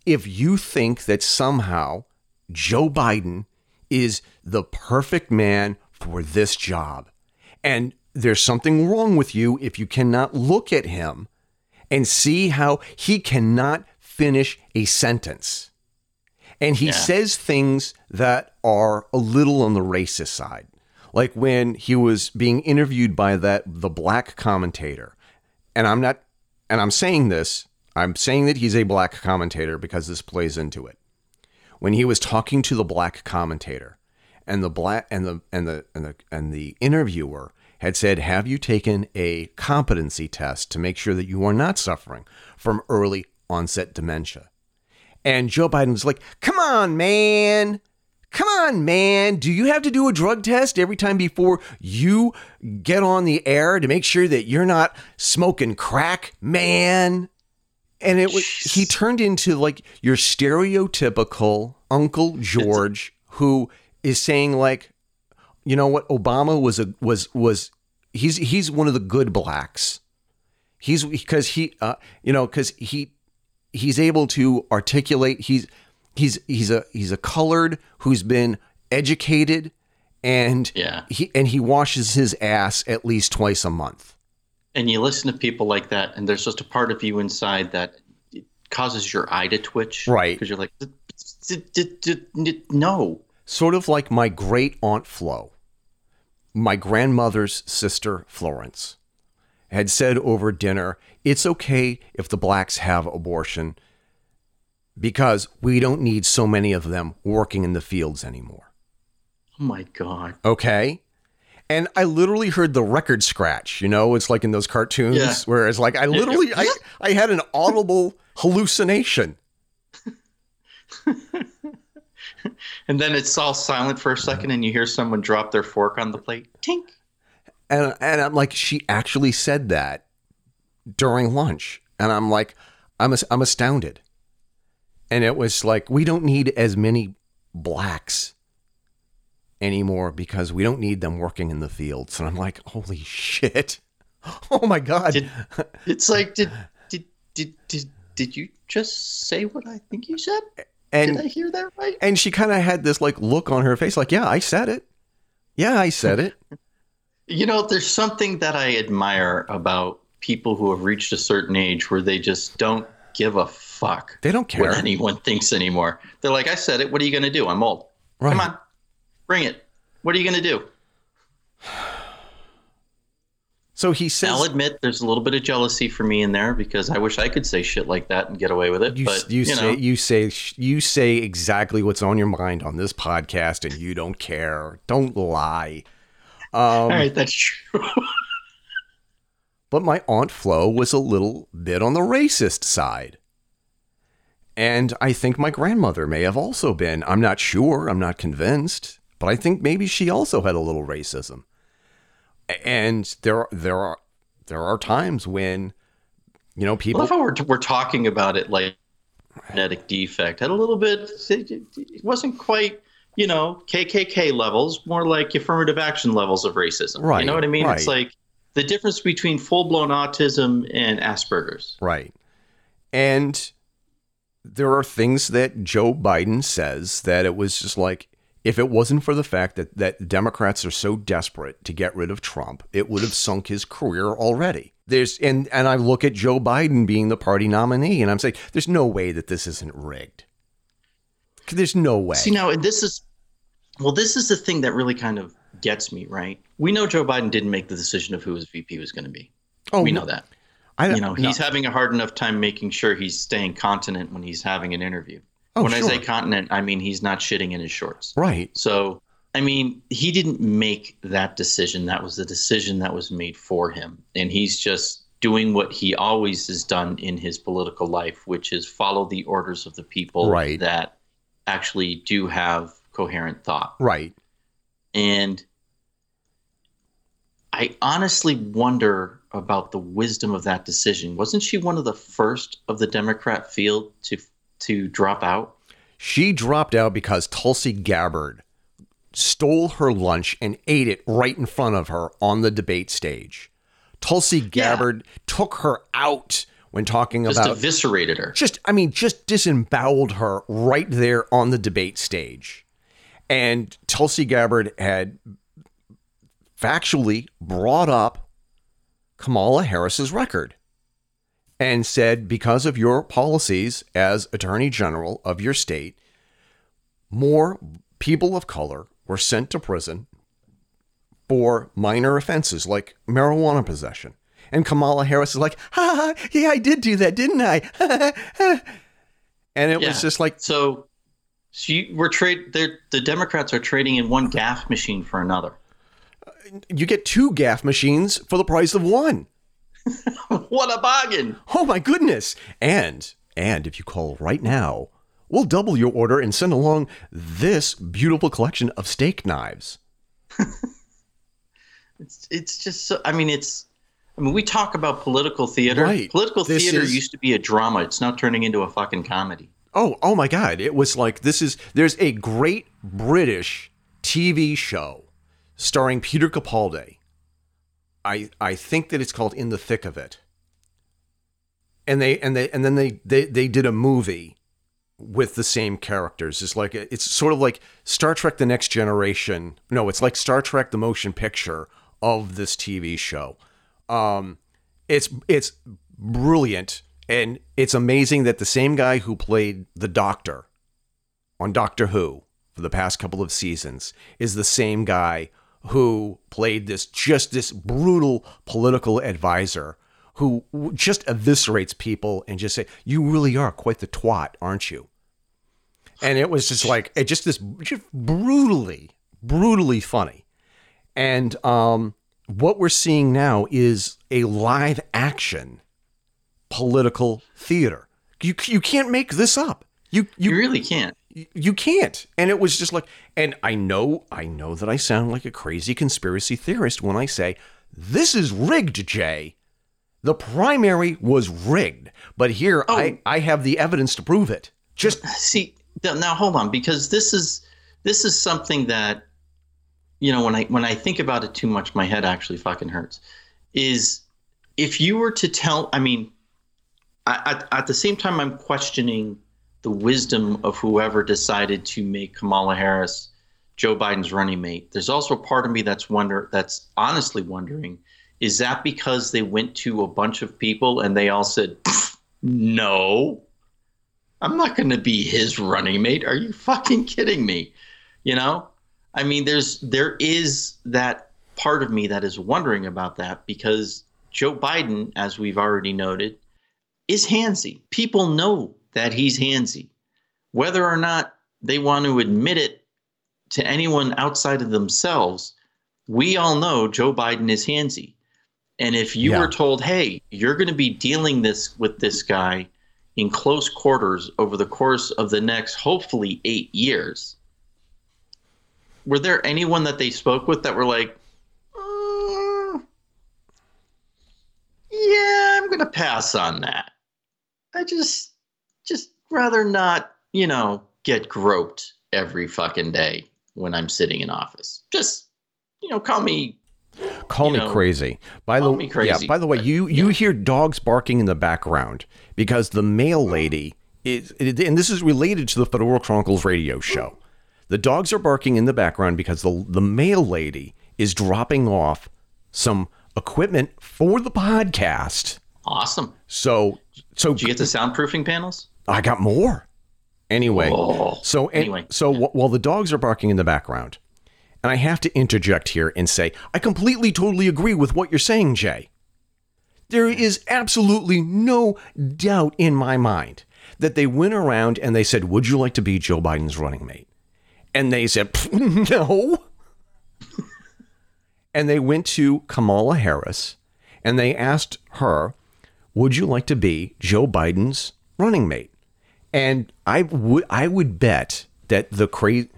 if you think that somehow Joe Biden is the perfect man for this job. And there's something wrong with you if you cannot look at him and see how he cannot finish a sentence. And he Yeah. says things that are a little on the racist side. Like when he was being interviewed by that the black commentator. And I'm not and I'm saying this, I'm saying that he's a black commentator because this plays into it. When he was talking to the black commentator and the black and the and the and the and the interviewer had said, "Have you taken a competency test to make sure that you are not suffering from early onset dementia?" And Joe Biden's like, come on, man. Come on, man. Do you have to do a drug test every time before you get on the air to make sure that you're not smoking crack, man? And it was he turned into like your stereotypical Uncle George who is saying like, you know what, Obama was a was was he's he's one of the good blacks. He's because he uh you know because he he's able to articulate he's he's he's a he's a colored who's been educated and Yeah. he and he washes his ass at least twice a month And you listen to people like that, and there's just a part of you inside that causes your eye to twitch. Right. Because you're like, "D- d- d- d- d- no. sort of like my great aunt Flo my grandmother's sister Florence had said over dinner it's okay if the blacks have abortion because we don't need so many of them working in the fields anymore Oh my God. Okay. And I literally heard the record scratch, you know, it's like in those cartoons Yeah. where it's like I literally I, *laughs* I had an audible hallucination. *laughs* And then it's all silent for a second, and you hear someone drop their fork on the plate. Tink. And and I'm like, she actually said that during lunch. And I'm like, I'm I'm astounded. And it was like, we don't need as many blacks anymore because we don't need them working in the fields. And I'm like, holy shit. *laughs* Oh my God. Did, it's like, did, did, did, did, did you just say what I think you said? and did I hear that right? And she kind of had this like look on her face, like, yeah, I said it. Yeah, I said it. *laughs* You know, there's something that I admire about people who have reached a certain age where they just don't give a fuck They don't care. what anyone thinks anymore. They're like, I said it. What are you going to do? I'm old. Right. Come on, bring it. What are you going to do? *sighs* So he says, I'll admit there's a little bit of jealousy for me in there because I wish I could say shit like that and get away with it. you, but you, you, say, know, you say, you say exactly what's on your mind on this podcast, and you don't care. Don't lie. Um, all right, that's true. *laughs* But my Aunt Flo was a little bit on the racist side. And I think my grandmother may have also been. I'm not sure. I'm not convinced. But I think maybe she also had a little racism. And there, there are, there are times when, you know, people I love how we're, we're talking about it like genetic defect. Had a little bit, it wasn't quite, you know, KKK levels, more like affirmative action levels of racism. Right, You know what I mean? It's like the difference between full blown autism and Asperger's. Right. And there are things that Joe Biden says that it was just like, if it wasn't for the fact that, that Democrats are so desperate to get rid of Trump, it would have sunk his career already. There's and and I look at Joe Biden being the party nominee, and I'm saying there's no way that this isn't rigged. There's no way. See, now, and this is, well, this is the thing that really kind of gets me, right? We know Joe Biden didn't make the decision of who his VP was going to be. oh, we know that. I, you know, no. he's having a hard enough time making sure he's staying continent when he's having an interview. Oh, when sure. I say continent, I mean he's not shitting in his shorts. right. So, I mean, he didn't make that decision. That was the decision that was made for him. And he's just doing what he always has done in his political life, which is follow the orders of the people Right. that actually do have coherent thought. Right. And I honestly wonder about the wisdom of that decision. Wasn't she one of the first of the Democrat field to to drop out? She dropped out because Tulsi Gabbard stole her lunch and ate it right in front of her on the debate stage. Tulsi Gabbard took her out when talking about Just about eviscerated her. just I mean just disemboweled her right there on the debate stage. And Tulsi Gabbard had factually brought up Kamala Harris's record and said because of your policies as attorney general of your state more people of color were sent to prison for minor offenses like marijuana possession. And Kamala Harris is like, ha, ha, yeah, I did do that, didn't I? *laughs* and it Yeah. was just like, So, so you, we're trade. The Democrats are trading in one gaffe machine for another. You get two gaffe machines for the price of one. *laughs* what a bargain! Oh my goodness. And, and if you call right now, we'll double your order and send along this beautiful collection of steak knives. *laughs* It's it's just so. I mean, it's. I mean, we talk about political theater. Right. Political This theater is- used to be a drama. It's now turning into a fucking comedy. Oh, oh my God. It was like this is there's a great British TV show starring Peter Capaldi. I I think that it's called In the Thick of It. And they and they and then they they, they did a movie with the same characters. It's like it's sort of like Star Trek the Next Generation. No, it's like Star Trek the motion picture of this TV show. Um it's it's brilliant and it's amazing that the same guy who played the doctor on Doctor Who for the past couple of seasons is the same guy who played this just this brutal political advisor who just eviscerates people and just say you really are quite the twat aren't you and it was just like it just this just brutally brutally funny and um what we're seeing now is a live action political theater. You you can't make this up. You You you really can't. You can't. And it was just like and I know I know that I sound like a crazy conspiracy theorist when I say this is rigged, Jay. The primary was rigged, but here oh. I I have the evidence to prove it. Just See, now hold on, because this is this is something that you know when I when I think about it too much, my head actually fucking hurts. Is if you were to tell, I mean, I, at, at the same time, I'm questioning the wisdom of whoever decided to make Kamala Harris Joe Biden's running mate. There's also a part of me that's wonder that's honestly wondering is that because they went to a bunch of people and they all said no I'm not going to be his running mate. Are you fucking kidding me? You know? I mean, there's there is that part of me that is wondering about that because Joe Biden, as we've already noted, is handsy. People know that he's handsy. Whether or not they want to admit it to anyone outside of themselves, we all know Joe Biden is handsy. And if you Yeah. were told, "Hey, you're going to be dealing this with this guy in close quarters over the course of the next hopefully 8 years." Were there anyone that they spoke with that were like, "Mm, "Yeah, I'm going to pass on that. I just rather not, you know, get groped every fucking day when I'm sitting in office. Just, you know, call me Call you me know, crazy. By the call me crazy, yeah. By the way, but, you you yeah. hear dogs barking in the background because the mail lady is, and this is related to the Fedora Chronicles radio show. The dogs are barking in the background because the the mail lady is dropping off some equipment for the podcast. awesome. So so Did you get the soundproofing panels? I got more. Anyway, Oh, so anyway, so wh- while the dogs are barking in the background, and I have to interject here and say I completely totally agree with what you're saying, Jay. There is absolutely no doubt in my mind that they went around and they said, "Would you like to be Joe Biden's running mate?" And they said, *laughs* "No." *laughs* and they went to Kamala Harris and they asked her, "Would you like to be Joe Biden's running mate?" And I would I would bet that the crazy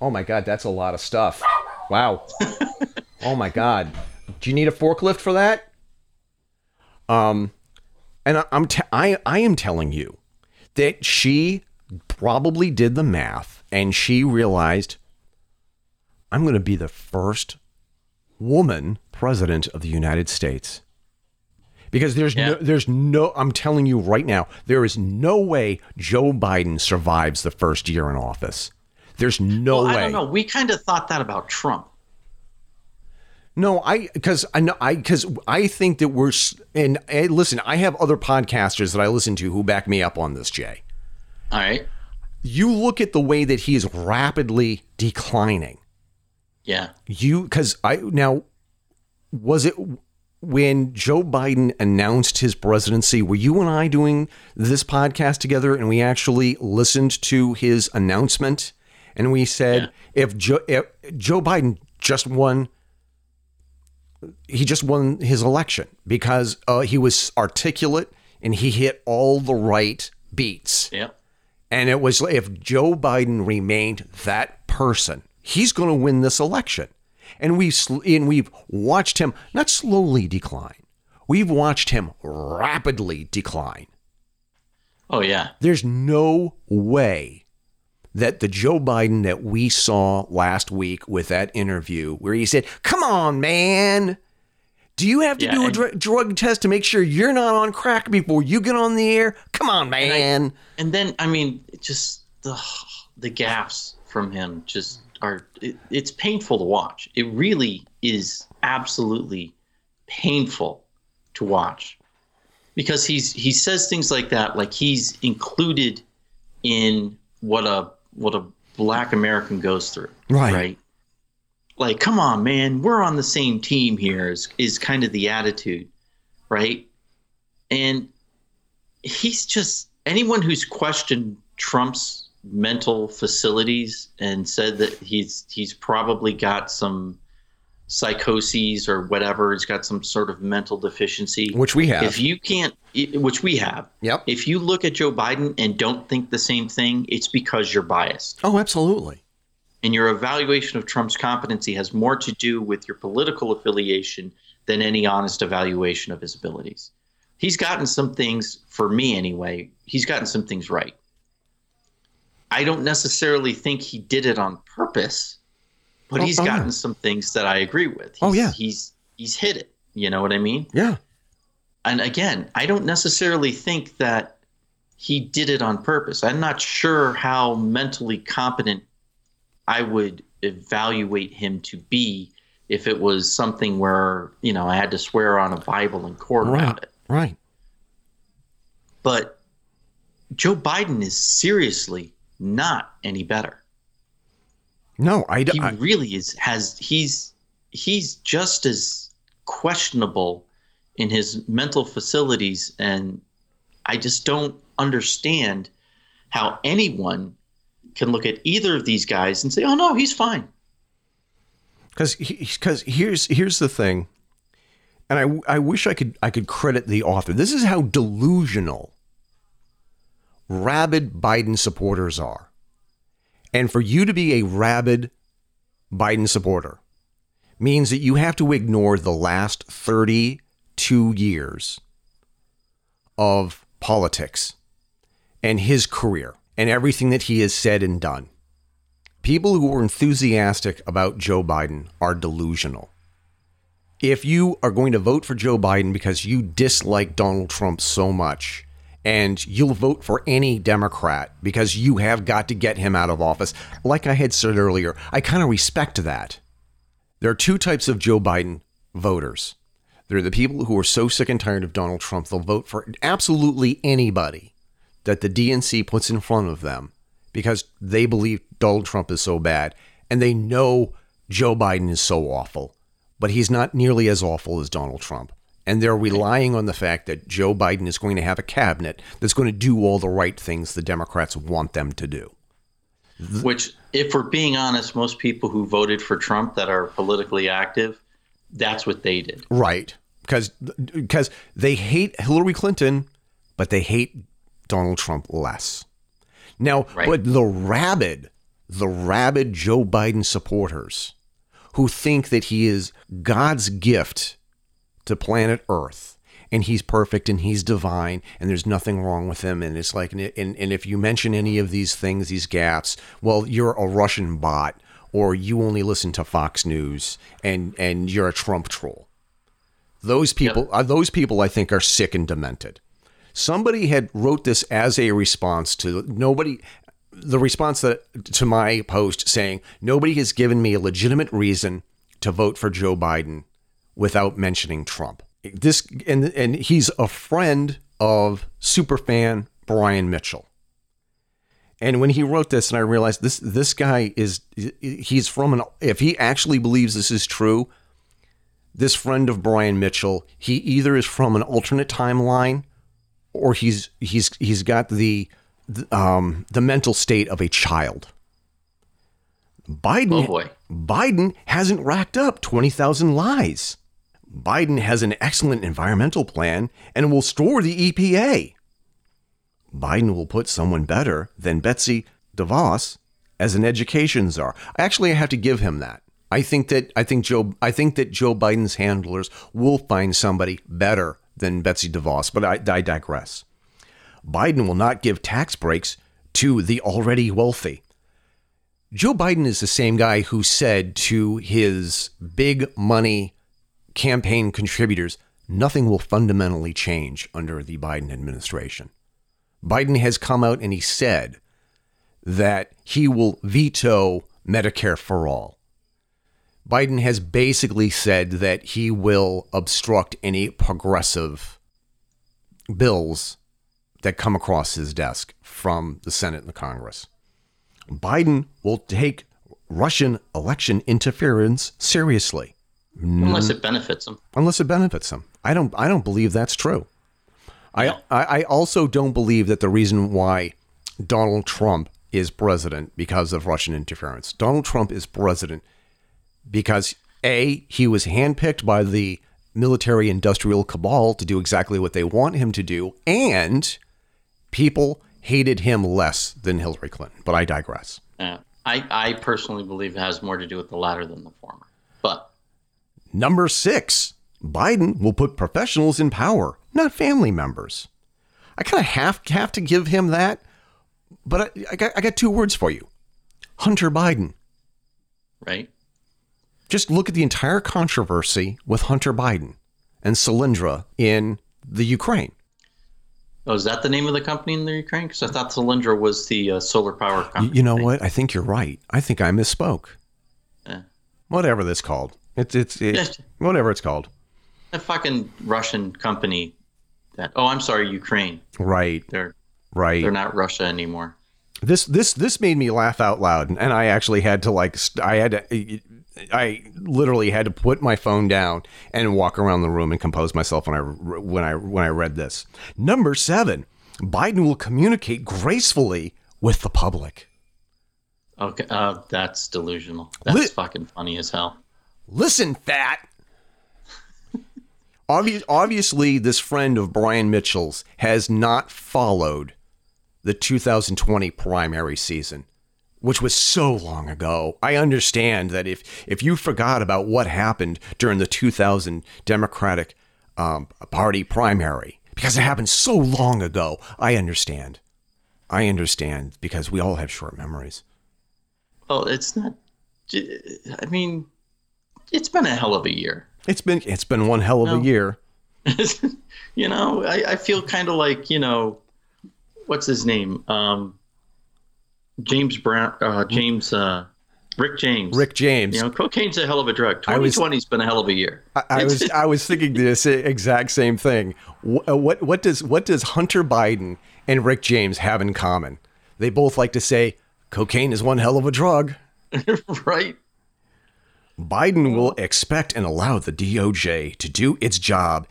Oh my god, that's a lot of stuff. Wow. *laughs* oh my god. Do you need a forklift for that? Um and I, I'm te- I I am telling you that she probably did the math and she realized I'm going to be the first woman president of the United States. Because there's Yeah. no, there's no, I'm telling you right now, there is no way Joe Biden survives the first year in office. There's no Well, way. I don't know. We kind of thought that about Trump. No, I because I know I because I think that we're and, and listen, I have other podcasters that I listen to who back me up on this, Jay. All right. You look at the way that he is rapidly declining. Yeah. You because I now was it when Joe Biden announced his presidency? Were you and I doing this podcast together, and we actually listened to his announcement, and we said if Joe if Joe Biden just won. He just won his election because uh, he was articulate and he hit all the right beats. Yep. And it was if Joe Biden remained that person, he's going to win this election. And we've sl- and we've watched him not slowly decline. We've watched him rapidly decline. Oh yeah. There's no way that the Joe Biden that we saw last week with that interview where he said, "Come on, man. Do you have to Yeah, do a dr- drug test to make sure you're not on crack before you get on the air? Come on, man." And then I mean, just the the gaffes from him just are. It, it's painful to watch. It really is absolutely painful to watch because he's he says things like that, like he's included in what a what a black American goes through. Right. Right. Like, come on, man, we're on the same team here. Is is kind of the attitude, right? And he's just anyone who's questioned Trump's mental facilities and said that he's he's probably got some psychoses or whatever. He's got some sort of mental deficiency. Which we have. If you can't, which we have, Yep. if you look at Joe Biden and don't think the same thing, it's because you're biased. Oh, absolutely. And your evaluation of Trump's competency has more to do with your political affiliation than any honest evaluation of his abilities. He's gotten some things, for me anyway, he's gotten some things right. I don't necessarily think he did it on purpose, but Oh, he's oh, gotten yeah. some things that I agree with. Oh, he's, Oh, yeah. He's he's hit it. You know what I mean? Yeah. and again, I don't necessarily think that he did it on purpose. I'm not sure how mentally competent I would evaluate him to be if it was something where, you know, I had to swear on a Bible in court Right. about it. Right. But Joe Biden is seriously not any better. No, I, d- He I- really is has he's he's just as questionable in his mental facilities and I just don't understand how anyone can look at either of these guys and say, "Oh no, he's fine." because because here's here's the thing, and I I wish I could I could credit the author. This is how delusional rabid Biden supporters are, and for you to be a rabid Biden supporter means that you have to ignore the last thirty two years of politics and his career and everything that he has said and done. People who are enthusiastic about Joe Biden are delusional. If you are going to vote for Joe Biden because you dislike Donald Trump so much, and you'll vote for any Democrat because you have got to get him out of office, like I had said earlier, I kind of respect that. There are two types of Joe Biden voters. There are the people who are so sick and tired of Donald Trump, they'll vote for absolutely anybody that the DNC puts in front of them because they believe Donald Trump is so bad and they know Joe Biden is so awful, but he's not nearly as awful as Donald Trump. And they're relying on the fact that Joe Biden is going to have a cabinet that's going to do all the right things the Democrats want them to do. Which, if we're being honest, most people who voted for Trump that are politically active, that's what they did. Right. Because because they hate Hillary Clinton, but they hate Donald Trump less. Now, Right. but the rabid, the rabid Joe Biden supporters who think that he is God's gift to planet Earth and he's perfect and he's divine and there's nothing wrong with him and it's like and, and, and if you mention any of these things these gaps well you're a Russian bot or you only listen to Fox News and and you're a Trump troll. Those people uh, those people I think are sick and demented. Somebody had wrote this as a response to nobody the response that to my post saying nobody has given me a legitimate reason to vote for Joe Biden without mentioning Trump. This and and he's a friend of superfan Brian Mitchell. And when he wrote this and I realized this this guy is he's from an if he actually believes this is true, this friend of Brian Mitchell, he either is from an alternate timeline or he's he's he's got the the, um, the mental state of a child. Biden Oh boy. Biden hasn't racked up 20,000 lies. Biden has an excellent environmental plan and will store the EPA. Biden will put someone better than Betsy DeVos as an education czar. Actually, I have to give him that. I think that I think Joe I think that Joe Biden's handlers will find somebody better than Betsy DeVos, but I, I digress. Biden will not give tax breaks to the already wealthy. Joe Biden is the same guy who said to his big money campaign contributors, nothing will fundamentally change under the Biden administration. Biden has come out and he said that he will veto Medicare for all. Biden has basically said that he will obstruct any progressive bills that come across his desk from the Senate and the Congress. Biden will take Russian election interference seriously Unless it benefits them. unless it benefits them. I don't I don't believe that's true. I, I I also don't believe that the reason why Donald Trump is president because of Russian interference. Donald Trump is president because A, he was handpicked by the military industrial cabal to do exactly what they want him to do, and people hated him less than Hillary Clinton. But I digress. Yeah. I, I personally believe it has more to do with the latter than the former. But Number six, Biden will put professionals in power, not family members. I kind of have, have to give him that, but I, I, got, I got two words for you Hunter Biden. right, Just look at the entire controversy with Hunter Biden and Solyndra in the Ukraine. oh, is that the name of the company in the Ukraine? Because I thought Solyndra was the uh, solar power company. You know what? I think you're right. I think I misspoke. Yeah. Whatever this called. It's it's it, whatever it's called. A fucking Russian company. That oh, I'm sorry, Ukraine. Right, They're right. they're not Russia anymore. this this this made me laugh out loud and i actually had to like i had to i literally had to put my phone down and walk around the room and compose myself when i when i when i read this number 7 biden will communicate gracefully with the public Okay, uh, that's delusional. That's Lit- fucking funny as hell. Listen fat Obvious, obviously this friend of brian mitchell's has not followed the 2020 primary season which was so long ago. I understand that if if you forgot about what happened during the 2000 Democratic um, Party primary because it happened so long ago, I understand. I understand because we all have short memories. Well, it's not. I mean, it's been a hell of a year. It's been it's been one hell of No. a year. *laughs* you know, I, I feel kind of like you know, what's his name? Um, James Brown. Uh, James. Uh, Rick James. Rick James. You know, cocaine's a hell of a drug. 2020's been a hell of a year. I, I was I was thinking this exact same thing. What, what what does what does Hunter Biden and Rick James have in common? They both like to say cocaine is one hell of a drug. *laughs* right. Biden will expect and allow the DOJ to do its job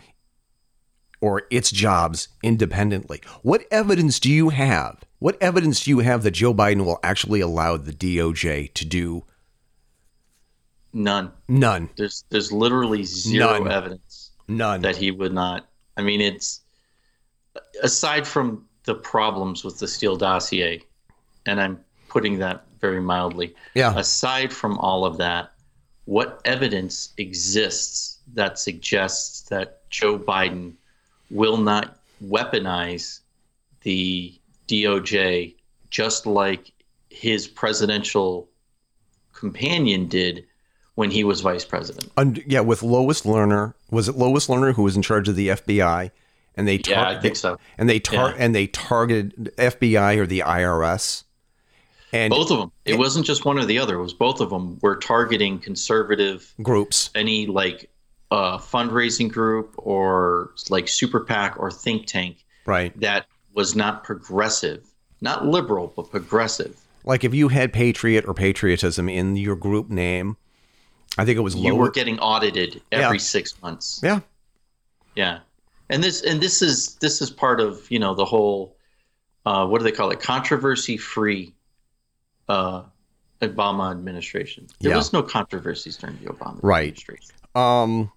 or its jobs independently. What evidence do you have What evidence do you have that Joe Biden will actually allow the DOJ to do None. none? There's there's literally zero None. evidence None. that he would not. I mean, it's aside from the problems with the Steele dossier, and I'm putting that very mildly. yeah. Aside from all of that, what evidence exists that suggests that Joe Biden will not weaponize the DOJ just like his presidential companion did when he was vice president? Und- yeah, with Lois Lerner. Was it Lois Lerner who was in charge of the FBI? And they tar- Yeah, I think so. and they tar- Yeah. and they targeted FBI or the IRS. And Both of them. It wasn't just one or the other. It was both of them were targeting conservative, groups. any like uh, fundraising group or like super PAC or think tank Right. that was not progressive, not liberal, but progressive. Like if you had patriot or patriotism in your group name, I think it was You were getting audited every Yeah. six months. Yeah. Yeah, and this and this is this is part of you know the whole uh, what do they call it controversy free uh, Obama administration. There Yeah. was no controversies during the Obama Right. administration. Um,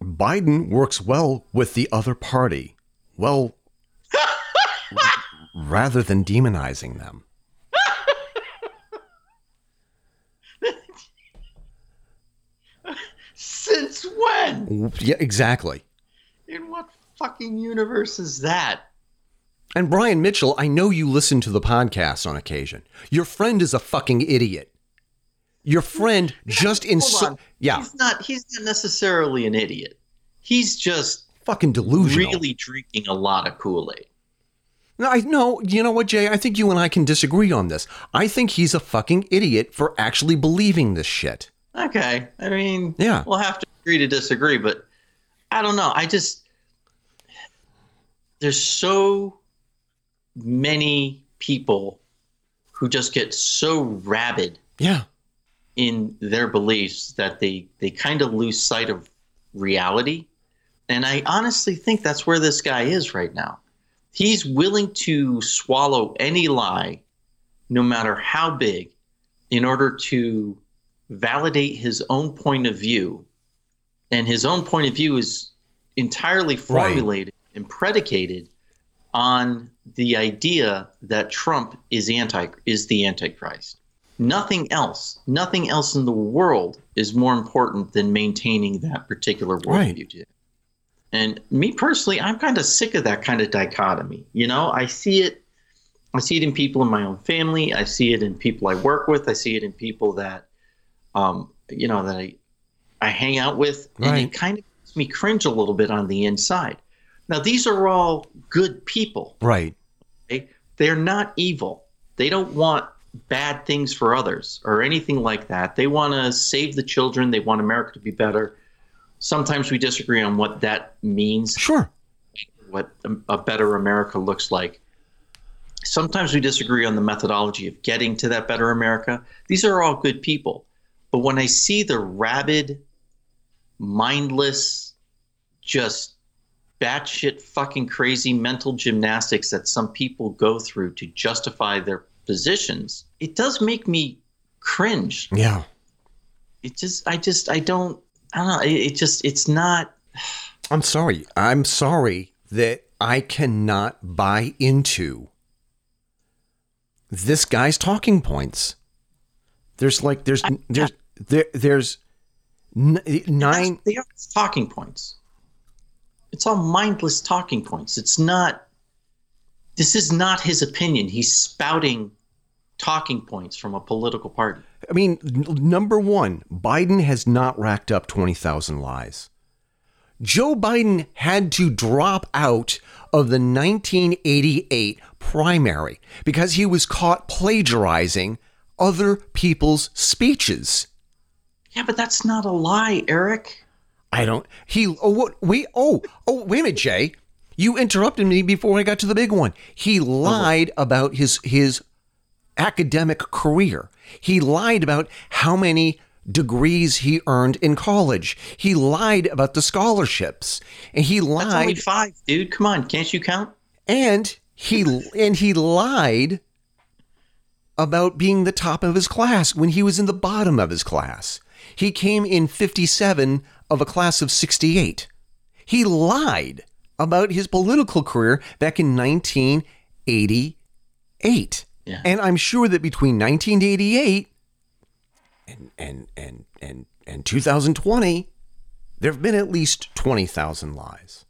Biden works well with the other party. Well, *laughs* rather than demonizing them. Since when? Yeah, exactly. In what fucking universe is that? And Brian Mitchell, I know you listen to the podcast on occasion. Your friend is a fucking idiot. Your friend *laughs* just in so yeah, He's not. He's not necessarily an idiot. He's just fucking delusional. really drinking a lot of Kool Aid. No, I no, you know what, Jay? I think you and I can disagree on this. I think he's a fucking idiot for actually believing this shit. Okay. I mean, Yeah. we'll have to agree to disagree, but I don't know. I just there's so many people who just get so rabid Yeah. in their beliefs that they they kind of lose sight of reality. And I honestly think that's where this guy is right now. He's willing to swallow any lie, no matter how big, in order to validate his own point of view. And his own point of view is entirely formulated and predicated on the idea that Trump is anti is the antichrist. Nothing else, nothing else in the world is more important than maintaining that particular Right. worldview. today. And me personally, I'm kind of sick of that kind of dichotomy. You know, I see it I see it in people in my own family. I see it in people I work with. I see it in people that, um, you know, that I, I hang out with, and it kind of makes me cringe a little bit on the inside. Now, these are all good people. Right. Okay? They're not evil. They don't want bad things for others or anything like that. They want to save the children. They want America to be better. Sometimes we disagree on what that means Sure. what a better America looks like. Sometimes we disagree on the methodology of getting to that better America. These are all good people. But when I see the rabid, mindless, just batshit fucking crazy mental gymnastics that some people go through to justify their positions, it does make me cringe. Yeah. It just, I just, I don't, I don't know. It, it just, it's not. *sighs* I'm sorry. I'm sorry that I cannot buy into this guy's talking points. There's like there's there's there there's n- nine They are talking points. It's all mindless talking points. It's not. This is not his opinion. He's spouting talking points from a political party. I mean, number one, Biden has not racked up 20,000 lies. Joe Biden had to drop out of the 1988 primary because he was caught plagiarizing other people's speeches. Yeah, but that's not a lie, Eric. I don't. He. Oh, what? Wait. Oh, oh. Wait a minute, Jay. You interrupted me before I got to the big one. He uh-huh. lied about his his academic career. He lied about how many degrees he earned in college. He lied about the scholarships, and he That's only lied. five, dude. Come on, can't you count? And He and he lied about being the top of his class when he was in the bottom of his class. He came in 57 of a class of 68. He lied about his political career back in 1988. Yeah. And I'm sure that between 1988 and and and and and 2020 there have been at least 20,000 lies.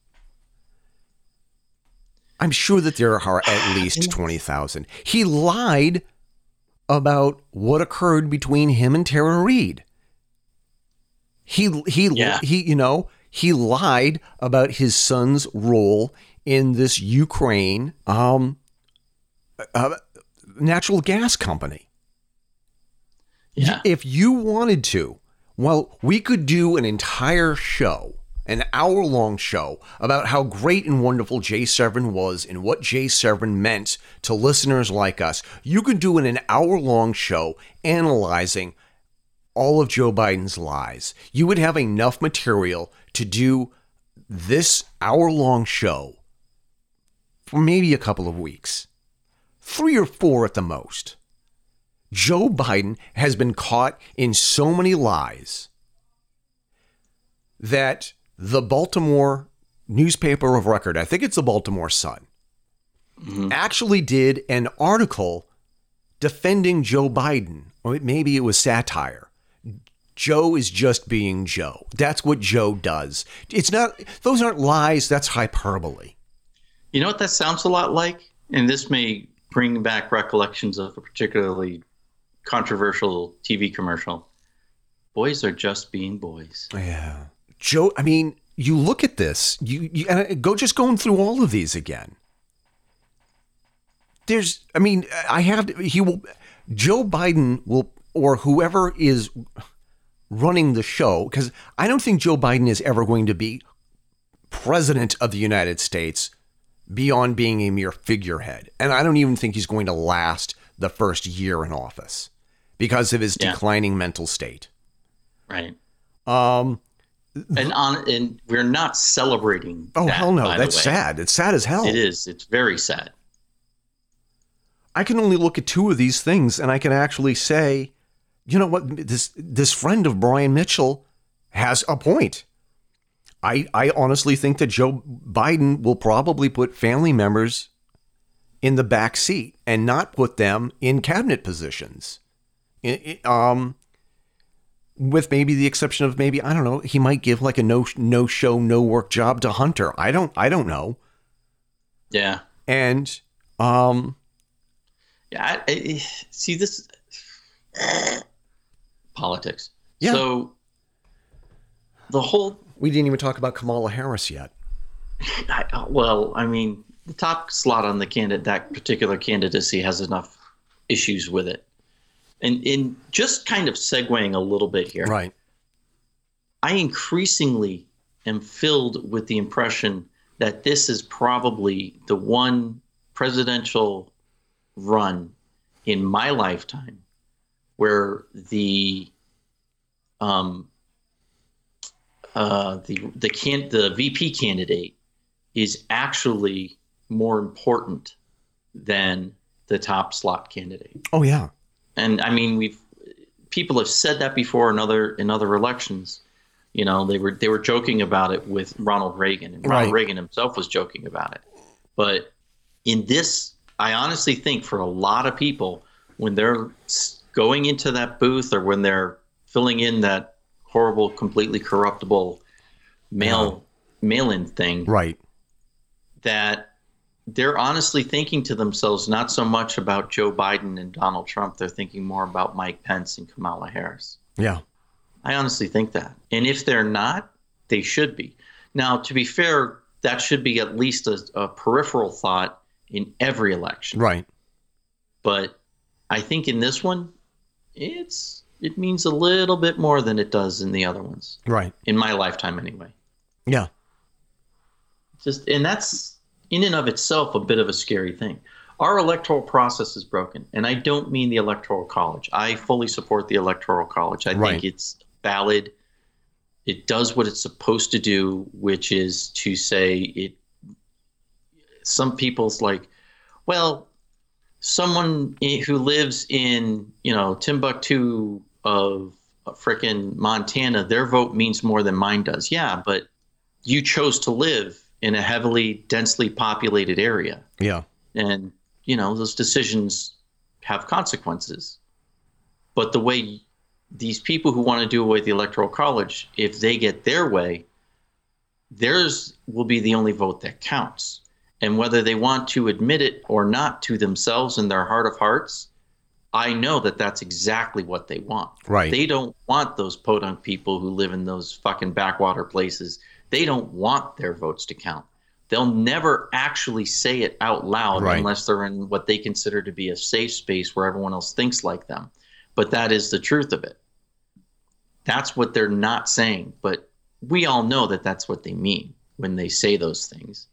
I'm sure that there are at least 20,000. He lied about what occurred between him and Tara Reade. He he Yeah. he you know, he lied about his son's role in this Ukraine um uh, natural gas company. Yeah. If you wanted to, well, we could do an entire show, an hour long show, about how great and wonderful Jay Severin was and what Jay Severin meant to listeners like us. You could do an, an hour long show analyzing all of Joe Biden's lies. You would have enough material to do this hour long show for maybe a couple of weeks, three or four at the most. Joe Biden has been caught in so many lies that the Baltimore newspaper of record, I think it's the Baltimore Sun, Mhm. actually did an article defending Joe Biden, or maybe it was satire. Joe is just being Joe. That's what Joe does. It's not, those aren't lies, that's hyperbole. You know what that sounds a lot like? And this may bring back recollections of a particularly controversial TV commercial. Boys are just being boys. Yeah. Joe, I mean, you look at this, you, you and uh, go just going through all of these again. There's, I mean, I have, he will, Joe Biden will, or whoever is running the show, because I don't think Joe Biden is ever going to be president of the United States beyond being a mere figurehead. And I don't even think he's going to last the first year in office because of his Yeah. declining mental state. Right. Um, And on and we're not celebrating. Oh that, hell no, that's sad. It's sad as hell. It is. It's very sad. I can only look at two of these things and I can actually say, you know what, this this friend of Brian Mitchell has a point. I I honestly think that Joe Biden will probably put family members in the back seat and not put them in cabinet positions. I- I- um with maybe the exception of maybe I don't know, he might give like a no no show no work job to Hunter. I don't I don't know. Yeah. And um Yeah. I, I, see this politics. Yeah. So the whole we didn't even talk about Kamala Harris yet. *laughs* I, uh, well, I mean, the top slot on the candidate that particular candidacy has enough issues with it. And in just kind of segueing a little bit here, Right. I increasingly am filled with the impression that this is probably the one presidential run in my lifetime where the um uh the the can the VP candidate is actually more important than the top slot candidate Oh yeah. and I mean we've people have said that before in other in other elections. You know, they were they were joking about it with Ronald Reagan, and Ronald Right. Reagan himself was joking about it. But in this, I honestly think for a lot of people, when they're going into that booth or when they're filling in that horrible, completely corruptible mail uh-huh. mail-in thing, Right. that they're honestly thinking to themselves not so much about Joe Biden and Donald Trump. They're thinking more about Mike Pence and Kamala Harris. Yeah. I honestly think that. And if they're not, they should be. Now, to be fair, that should be at least a, a peripheral thought in every election. Right. But I think in this one, it's it means a little bit more than it does in the other ones. Right. In my lifetime anyway. Yeah. just and that's in and of itself a bit of a scary thing our electoral process is broken and i don't mean the electoral college i fully support the electoral college i Right. think it's valid it does what it's supposed to do which is to say it some people's like well, someone who lives in you know Timbuktu of frickin' Montana, their vote means more than mine does. Yeah, but you chose to live in a heavily densely populated area, Yeah. and you know those decisions have consequences. But the way these people who want to do away with the electoral college, if they get their way, theirs will be the only vote that counts. And whether they want to admit it or not to themselves in their heart of hearts, I know that that's exactly what they want. Right. They don't want those podunk people who live in those fucking backwater places. They don't want their votes to count. They'll never actually say it out loud Right. unless they're in what they consider to be a safe space where everyone else thinks like them. But that is the truth of it. That's what they're not saying. But we all know that that's what they mean when they say those things.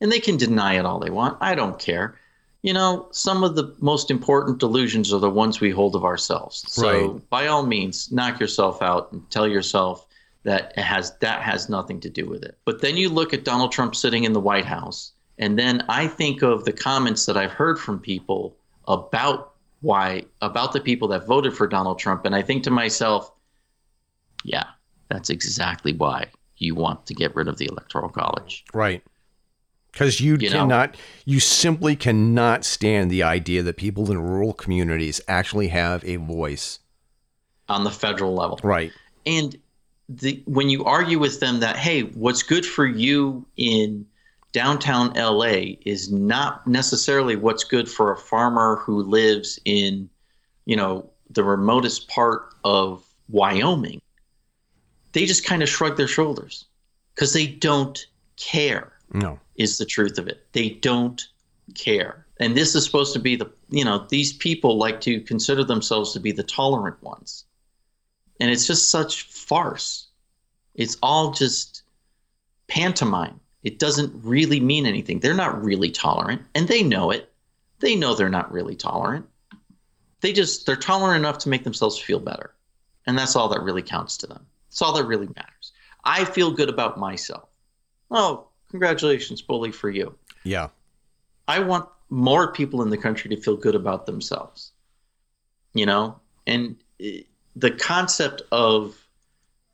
And they can deny it all they want. I don't care. You know, some of the most important delusions are the ones we hold of ourselves. So Right. by all means, knock yourself out and tell yourself that it has that has nothing to do with it. But then you look at Donald Trump sitting in the White House, and then I think of the comments that I've heard from people about why about the people that voted for Donald Trump, and I think to myself, yeah, that's exactly why you want to get rid of the Electoral College. Right. Because you, You know? cannot, you simply cannot stand the idea that people in rural communities actually have a voice. on the federal level. Right. And the when you argue with them that hey, what's good for you in downtown LA is not necessarily what's good for a farmer who lives in, you know, the remotest part of Wyoming. They just kind of shrug their shoulders because they don't care No. Is the truth of it. They don't care. And this is supposed to be the, you know, these people like to consider themselves to be the tolerant ones. And it's just such farce. It's all just pantomime. It doesn't really mean anything. They're not really tolerant, and they know it. They know they're not really tolerant. They just, they're tolerant enough to make themselves feel better. And that's all that really counts to them. It's all that really matters. I feel good about myself. Oh, congratulations, bully, for you. Yeah. I want more people in the country to feel good about themselves. You know, and eh, the concept of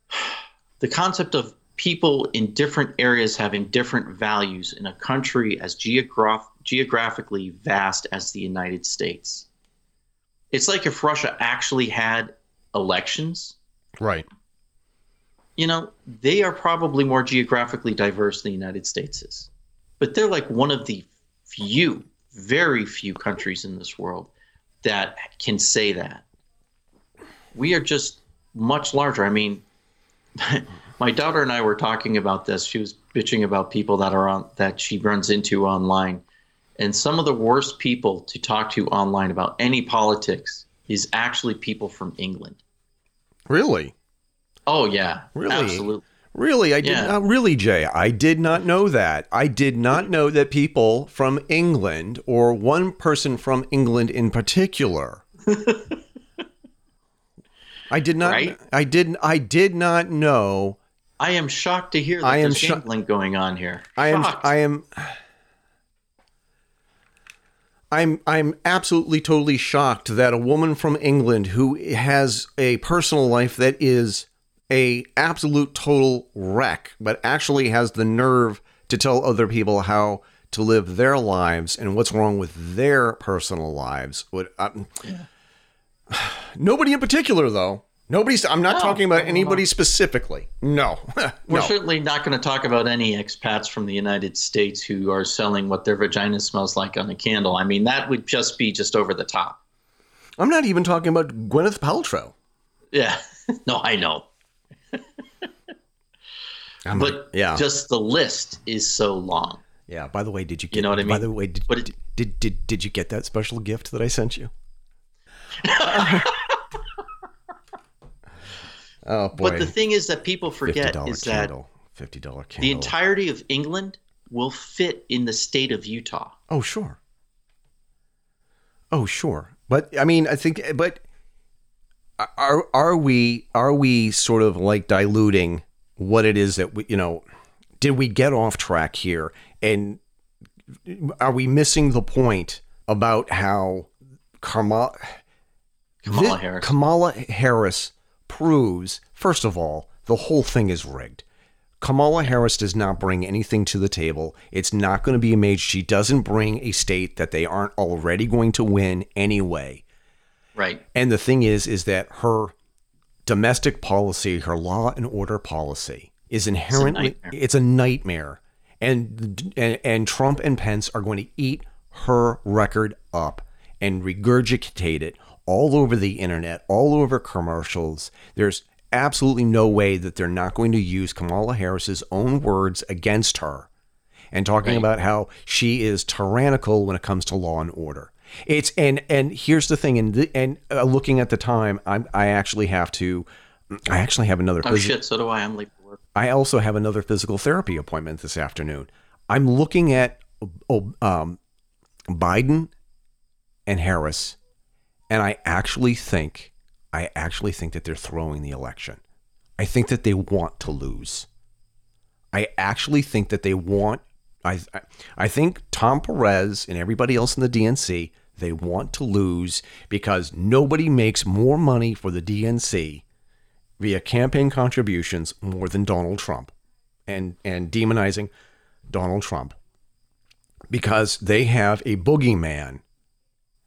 *sighs* the concept of people in different areas having different values in a country as geograph- geographically vast as the United States. It's like if Russia actually had elections Right. You know, they are probably more geographically diverse than the United States is. But they're like one of the few, very few countries in this world that can say that. We are just much larger. I mean, *laughs* my daughter and I were talking about this. She was bitching about people that are on that she runs into online. And some of the worst people to talk to online about any politics is actually people from England. Really? Oh yeah, Really? absolutely. Really? I did Yeah. not really, Jay. I did not know that. I did not know that people from England or one person from England in particular. *laughs* I did not Right? I didn't I did not know I am shocked to hear that I am there's sho- gambling going on here. I am Shocked. I am I'm I'm absolutely totally shocked that a woman from England who has a personal life that is a absolute total wreck, but actually has the nerve to tell other people how to live their lives and what's wrong with their personal lives. Would um, *sighs* nobody in particular though. Nobody's. I'm not No, talking about anybody specifically. No, *laughs* We're no. certainly not going to talk about any expats from the United States who are selling what their vagina smells like on a candle. I mean, that would just be just over the top. I'm not even talking about Gwyneth Paltrow. Yeah. *laughs* no, I know. I'm But yeah, just the list is so long. yeah. By the way, did you get? know what I mean? By the way, did, But it- did did did you get that special gift that I sent you? *laughs* oh boy! But the thing is that people forget dollar is that. Fifty dollar candle. the entirety of England will fit in the state of Utah. Oh sure. Oh sure. But I mean, I think. But are are we are we sort of like diluting what it is that we you know? Did we get off track here and are we missing the point about how Kamala, Kamala Harris. Kamala Harris proves, first of all, the whole thing is rigged. Kamala Harris does not bring anything to the table. It's not going to be a major. She doesn't bring a state that they aren't already going to win anyway. Right. And the thing is, is that her domestic policy, her law and order policy, is inherently nightmare. it's a nightmare. And, and and Trump and Pence are going to eat her record up and regurgitate it all over the internet, all over commercials. There's absolutely no way that they're not going to use Kamala Harris's own words against her and talking Right. about how she is tyrannical when it comes to law and order. It's and and here's the thing, and the, and uh, looking at the time, I'm I actually have to, I actually have another. Oh phys- shit! So do I. I'm late for work. I also have another physical therapy appointment this afternoon. I'm looking at oh, um, Biden and Harris, and I actually think, I actually think that they're throwing the election. I think that they want to lose. I actually think that they want. I I- I think Tom Perez and everybody else in the DNC they want to lose because nobody makes more money for the DNC via campaign contributions more than Donald Trump and and demonizing Donald Trump because they have a boogeyman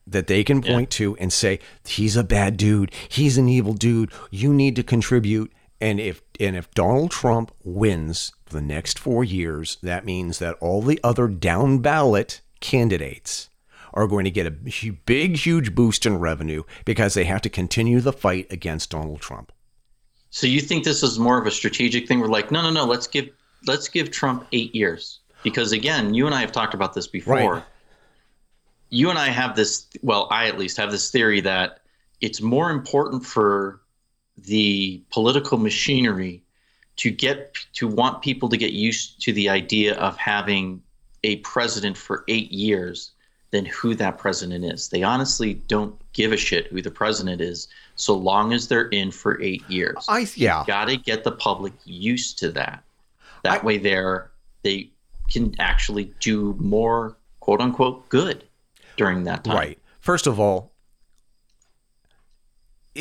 that they can point to and say he's a bad dude. He's an evil dude. You need to contribute. And if and if Donald Trump wins for the next 4 years that means that all the other down ballot candidates are going to get a big huge boost in revenue because they have to continue the fight against Donald Trump So you think this is more of a strategic thing? We're like, no, no, no. Let's give let's give Trump eight years because again, you and I have talked about this before. Right. You and I have this. Well, I at least have this theory that it's more important for the political machinery to get to want people to get used to the idea of having a president for eight years than who that president is. They honestly don't give a shit who the president is so long as they're in for eight years I yeah got to get the public used to that. That I- way, they're they can actually do more quote unquote good during that time. Right. First of all,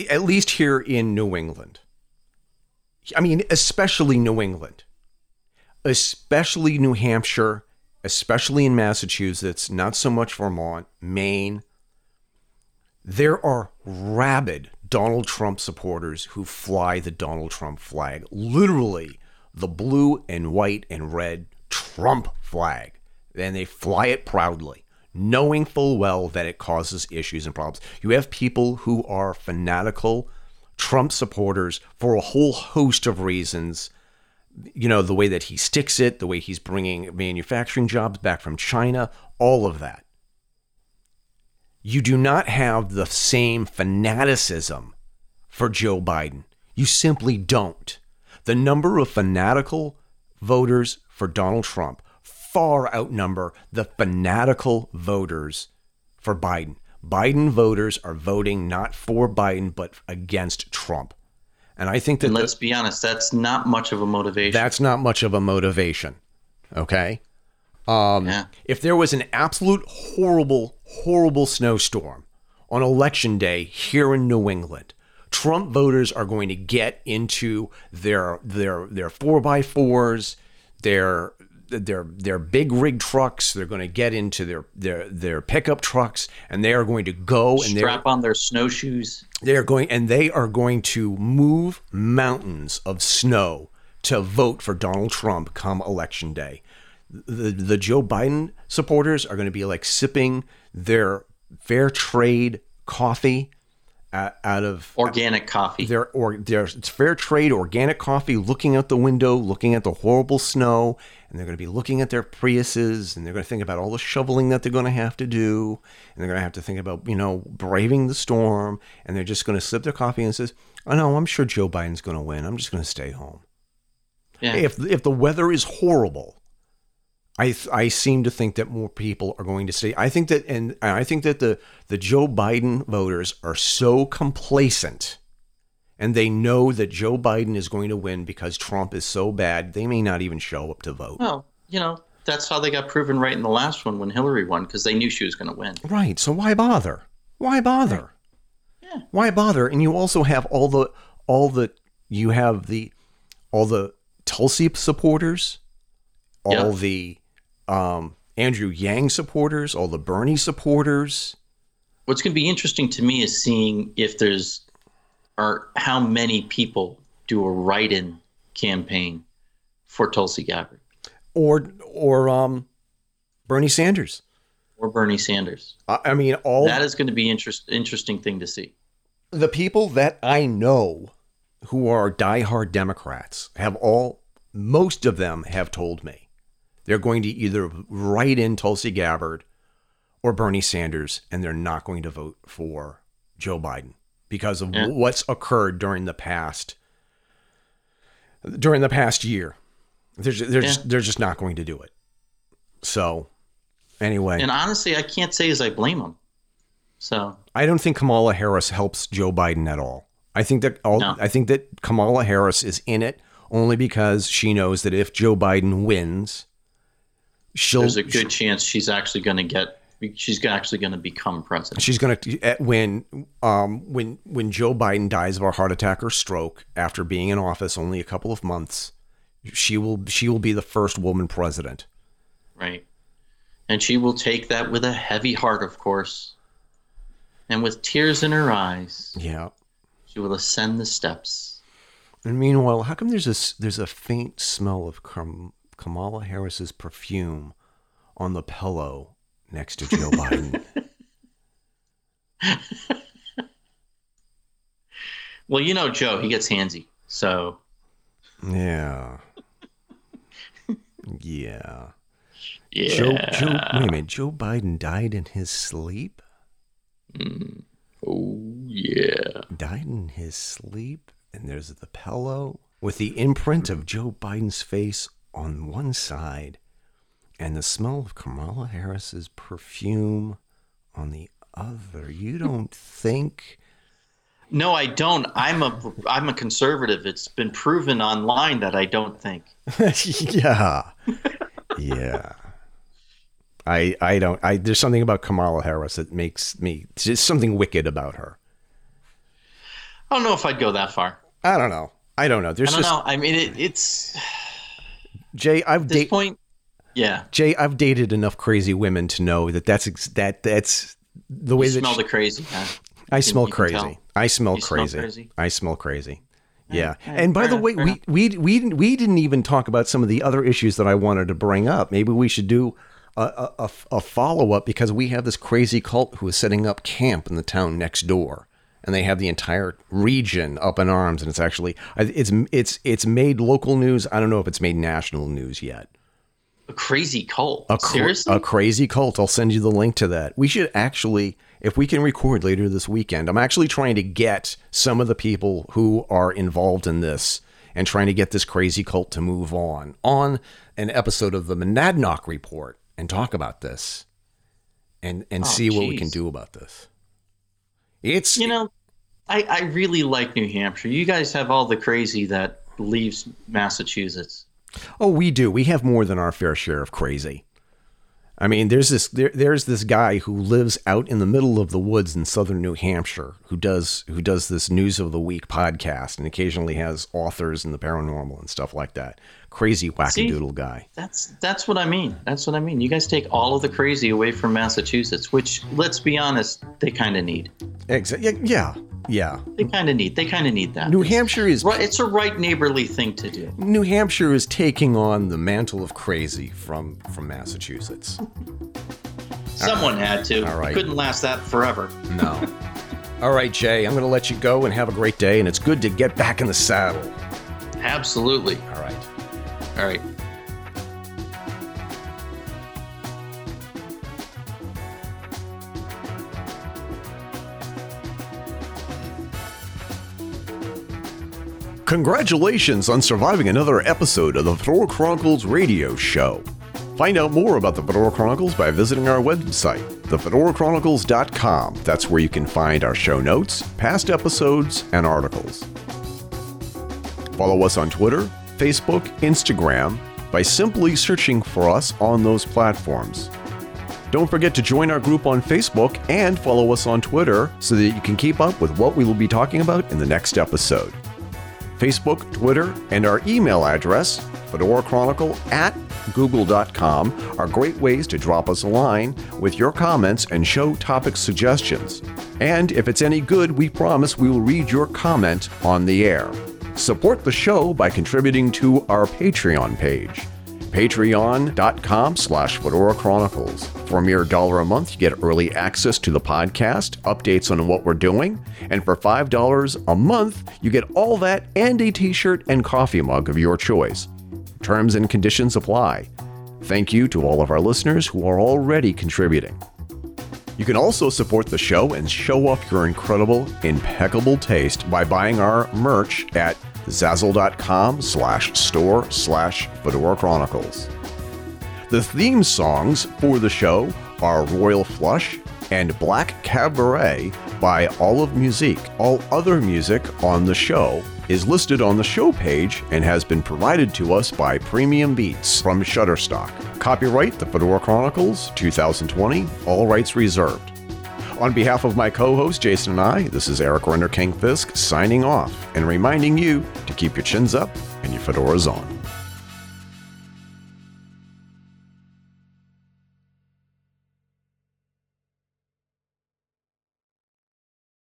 at least here in New England, I mean, especially New England, especially New Hampshire, especially in Massachusetts, not so much Vermont, Maine, there are rabid Donald Trump supporters who fly the Donald Trump flag, literally the blue and white and red Trump flag. And they fly it proudly, knowing full well that it causes issues and problems. You have people who are fanatical Trump supporters for a whole host of reasons you know, the way that he sticks it, the way he's bringing manufacturing jobs back from China, all of that. You do not have the same fanaticism for Joe Biden. You simply don't. The number of fanatical voters for Donald Trump far outnumber the fanatical voters for Biden. Biden voters are voting not for Biden, but against Trump. And I think that And let's be honest, that's not much of a motivation. that's not much of a motivation. Okay. Um, yeah. If there was an absolute horrible, horrible snowstorm on election day here in New England, Trump voters are going to get into their their their four by fours, their their their big rig trucks. They're going to get into their their their pickup trucks, and they are going to go and they're Strap on their snowshoes. they are going and they are going to move mountains of snow to vote for Donald Trump come election day. The the Joe Biden supporters are going to be like sipping their fair trade coffee out of Organic coffee. their or their it's fair trade organic coffee looking out the window looking at the horrible snow and they're going to be looking at their priuses and they're going to think about all the shoveling that they're going to have to do and they're going to have to think about you know braving the storm and they're just going to sip their coffee and says oh no i'm sure joe biden's going to win i'm just going to stay home yeah. if if the weather is horrible I, th- I seem to think that more people are going to stay. I think that, and I think that the, the Joe Biden voters are so complacent and they know that Joe Biden is going to win because Trump is so bad, they may not even show up to vote. well, you know, that's how they got proven right in the last one when Hillary won because they knew she was going to win. Right. So why bother? Why bother? Yeah. Why bother? And you also have all the all the you have the all the Tulsi supporters, all the um, Andrew Yang supporters, all the Bernie supporters. What's going to be interesting to me is seeing if there's or how many people do a write-in campaign for Tulsi Gabbard or or um, Bernie Sanders. or Bernie Sanders. I I mean, all That is going to be interest, interesting thing to see. the people that I know who are diehard Democrats have all, most of them have told me they're going to either write in Tulsi Gabbard or Bernie Sanders, and they're not going to vote for Joe Biden because of Yeah. what's occurred during the past during the past year. They're just, they're, just, they're just not going to do it. So, anyway, And honestly, I can't say as I blame them. So I don't think Kamala Harris helps Joe Biden at all. I think that all No. I think that Kamala Harris is in it only because she knows that if Joe Biden wins, she'll there's a good chance she's actually going to get. She's actually going to become president. she's going to when um when when Joe Biden dies of a heart attack or stroke after being in office only a couple of months, she will she will be the first woman president. Right. And she will take that with a heavy heart, of course. And with tears in her eyes, Yeah. she will ascend the steps. And meanwhile, how come there's a s- there's a faint smell of Kam- Kamala Harris's perfume on the pillow next to Joe Biden? *laughs* Well, you know Joe, he gets handsy. So, Yeah. Yeah. *laughs* yeah. Joe, Joe, wait a minute. Joe Biden died in his sleep? Mm. Oh, yeah. Died in his sleep? And there's the pillow with the imprint of Joe Biden's face on one side and the smell of Kamala Harris's perfume on the other. You don't think. No, I don't. I'm a I'm a conservative. It's been proven online that I don't think. *laughs* yeah. Yeah. I I don't I there's something about Kamala Harris that makes me there's something wicked about her. I don't know if I'd go that far. I don't know. I don't know. There's I don't just know. I mean, it, it's Jay. I've dated point. Yeah, Jay. I've dated enough crazy women to know that that's ex- that that's the way you that smell she- the crazy. Huh? I smell crazy. I smell You smell crazy. crazy? I smell crazy. Yeah. yeah, and by the way, we, we we didn't we didn't even talk about some of the other issues that I wanted to bring up. Maybe we should do a, a, a, a follow up because we have this crazy cult who is setting up camp in the town next door, and they have the entire region up in arms. And it's actually it's it's it's made local news. I don't know if it's made national news yet. A crazy cult. A, cra- Seriously? a crazy cult. I'll send you the link to that. We should actually, if we can record later this weekend, I'm actually trying to get some of the people who are involved in this and trying to get this crazy cult to move on on an episode of the Monadnock Report and talk about this and and Oh, see what we can do about this. It's you know, I, I really like New Hampshire. You guys have all the crazy that leaves Massachusetts. Oh, we do. We have more than our fair share of crazy. I mean, there's this there, there's this guy who lives out in the middle of the woods in southern New Hampshire who does who does this news of the week podcast and occasionally has authors in the paranormal and stuff like that. Crazy wackadoodle guy. That's that's what I mean. That's what I mean. You guys take all of the crazy away from Massachusetts, which let's be honest, they kind of need. Exactly. Yeah. Yeah. They kind of need. They kind of need that. New Hampshire is Right, it's a right neighborly thing to do. New Hampshire is taking on the mantle of crazy from from Massachusetts. Someone had to. All right. Couldn't last that forever. No. All right, Jay, I'm going to let you go and have a great day and it's good to get back in the saddle. Absolutely. All right. All right. Congratulations on surviving another episode of the Fedora Chronicles radio show. Find out more about the Fedora Chronicles by visiting our website, thefedorachronicles.com. That's where you can find our show notes, past episodes, and articles. Follow us on Twitter, Facebook, Instagram, by simply searching for us on those platforms. Don't forget to join our group on Facebook and follow us on Twitter so that you can keep up with what we will be talking about in the next episode. Facebook, Twitter, and our email address, Fedora Chronicle at google.com, are great ways to drop us a line with your comments and show topic suggestions. And if it's any good, we promise we will read your comment on the air. Support the show by contributing to our Patreon page patreon.com slash Fedora Chronicles. For a mere dollar a month, you get early access to the podcast, updates on what we're doing, and for $5 a month, you get all that and a t-shirt and coffee mug of your choice. Terms and conditions apply. Thank you to all of our listeners who are already contributing. You can also support the show and show off your incredible, impeccable taste by buying our merch at zazzle.com slash store slash Fedora Chronicles. The theme songs for the show are Royal Flush and Black Cabaret by Olive Musique. All other music on the show is listed on the show page and has been provided to us by Premium Beats from Shutterstock. Copyright The Fedora Chronicles 2020, all rights reserved. On behalf of my co host Jason and I, this is Eric Renderking Fisk signing off and reminding you to keep your chins up and your fedoras on.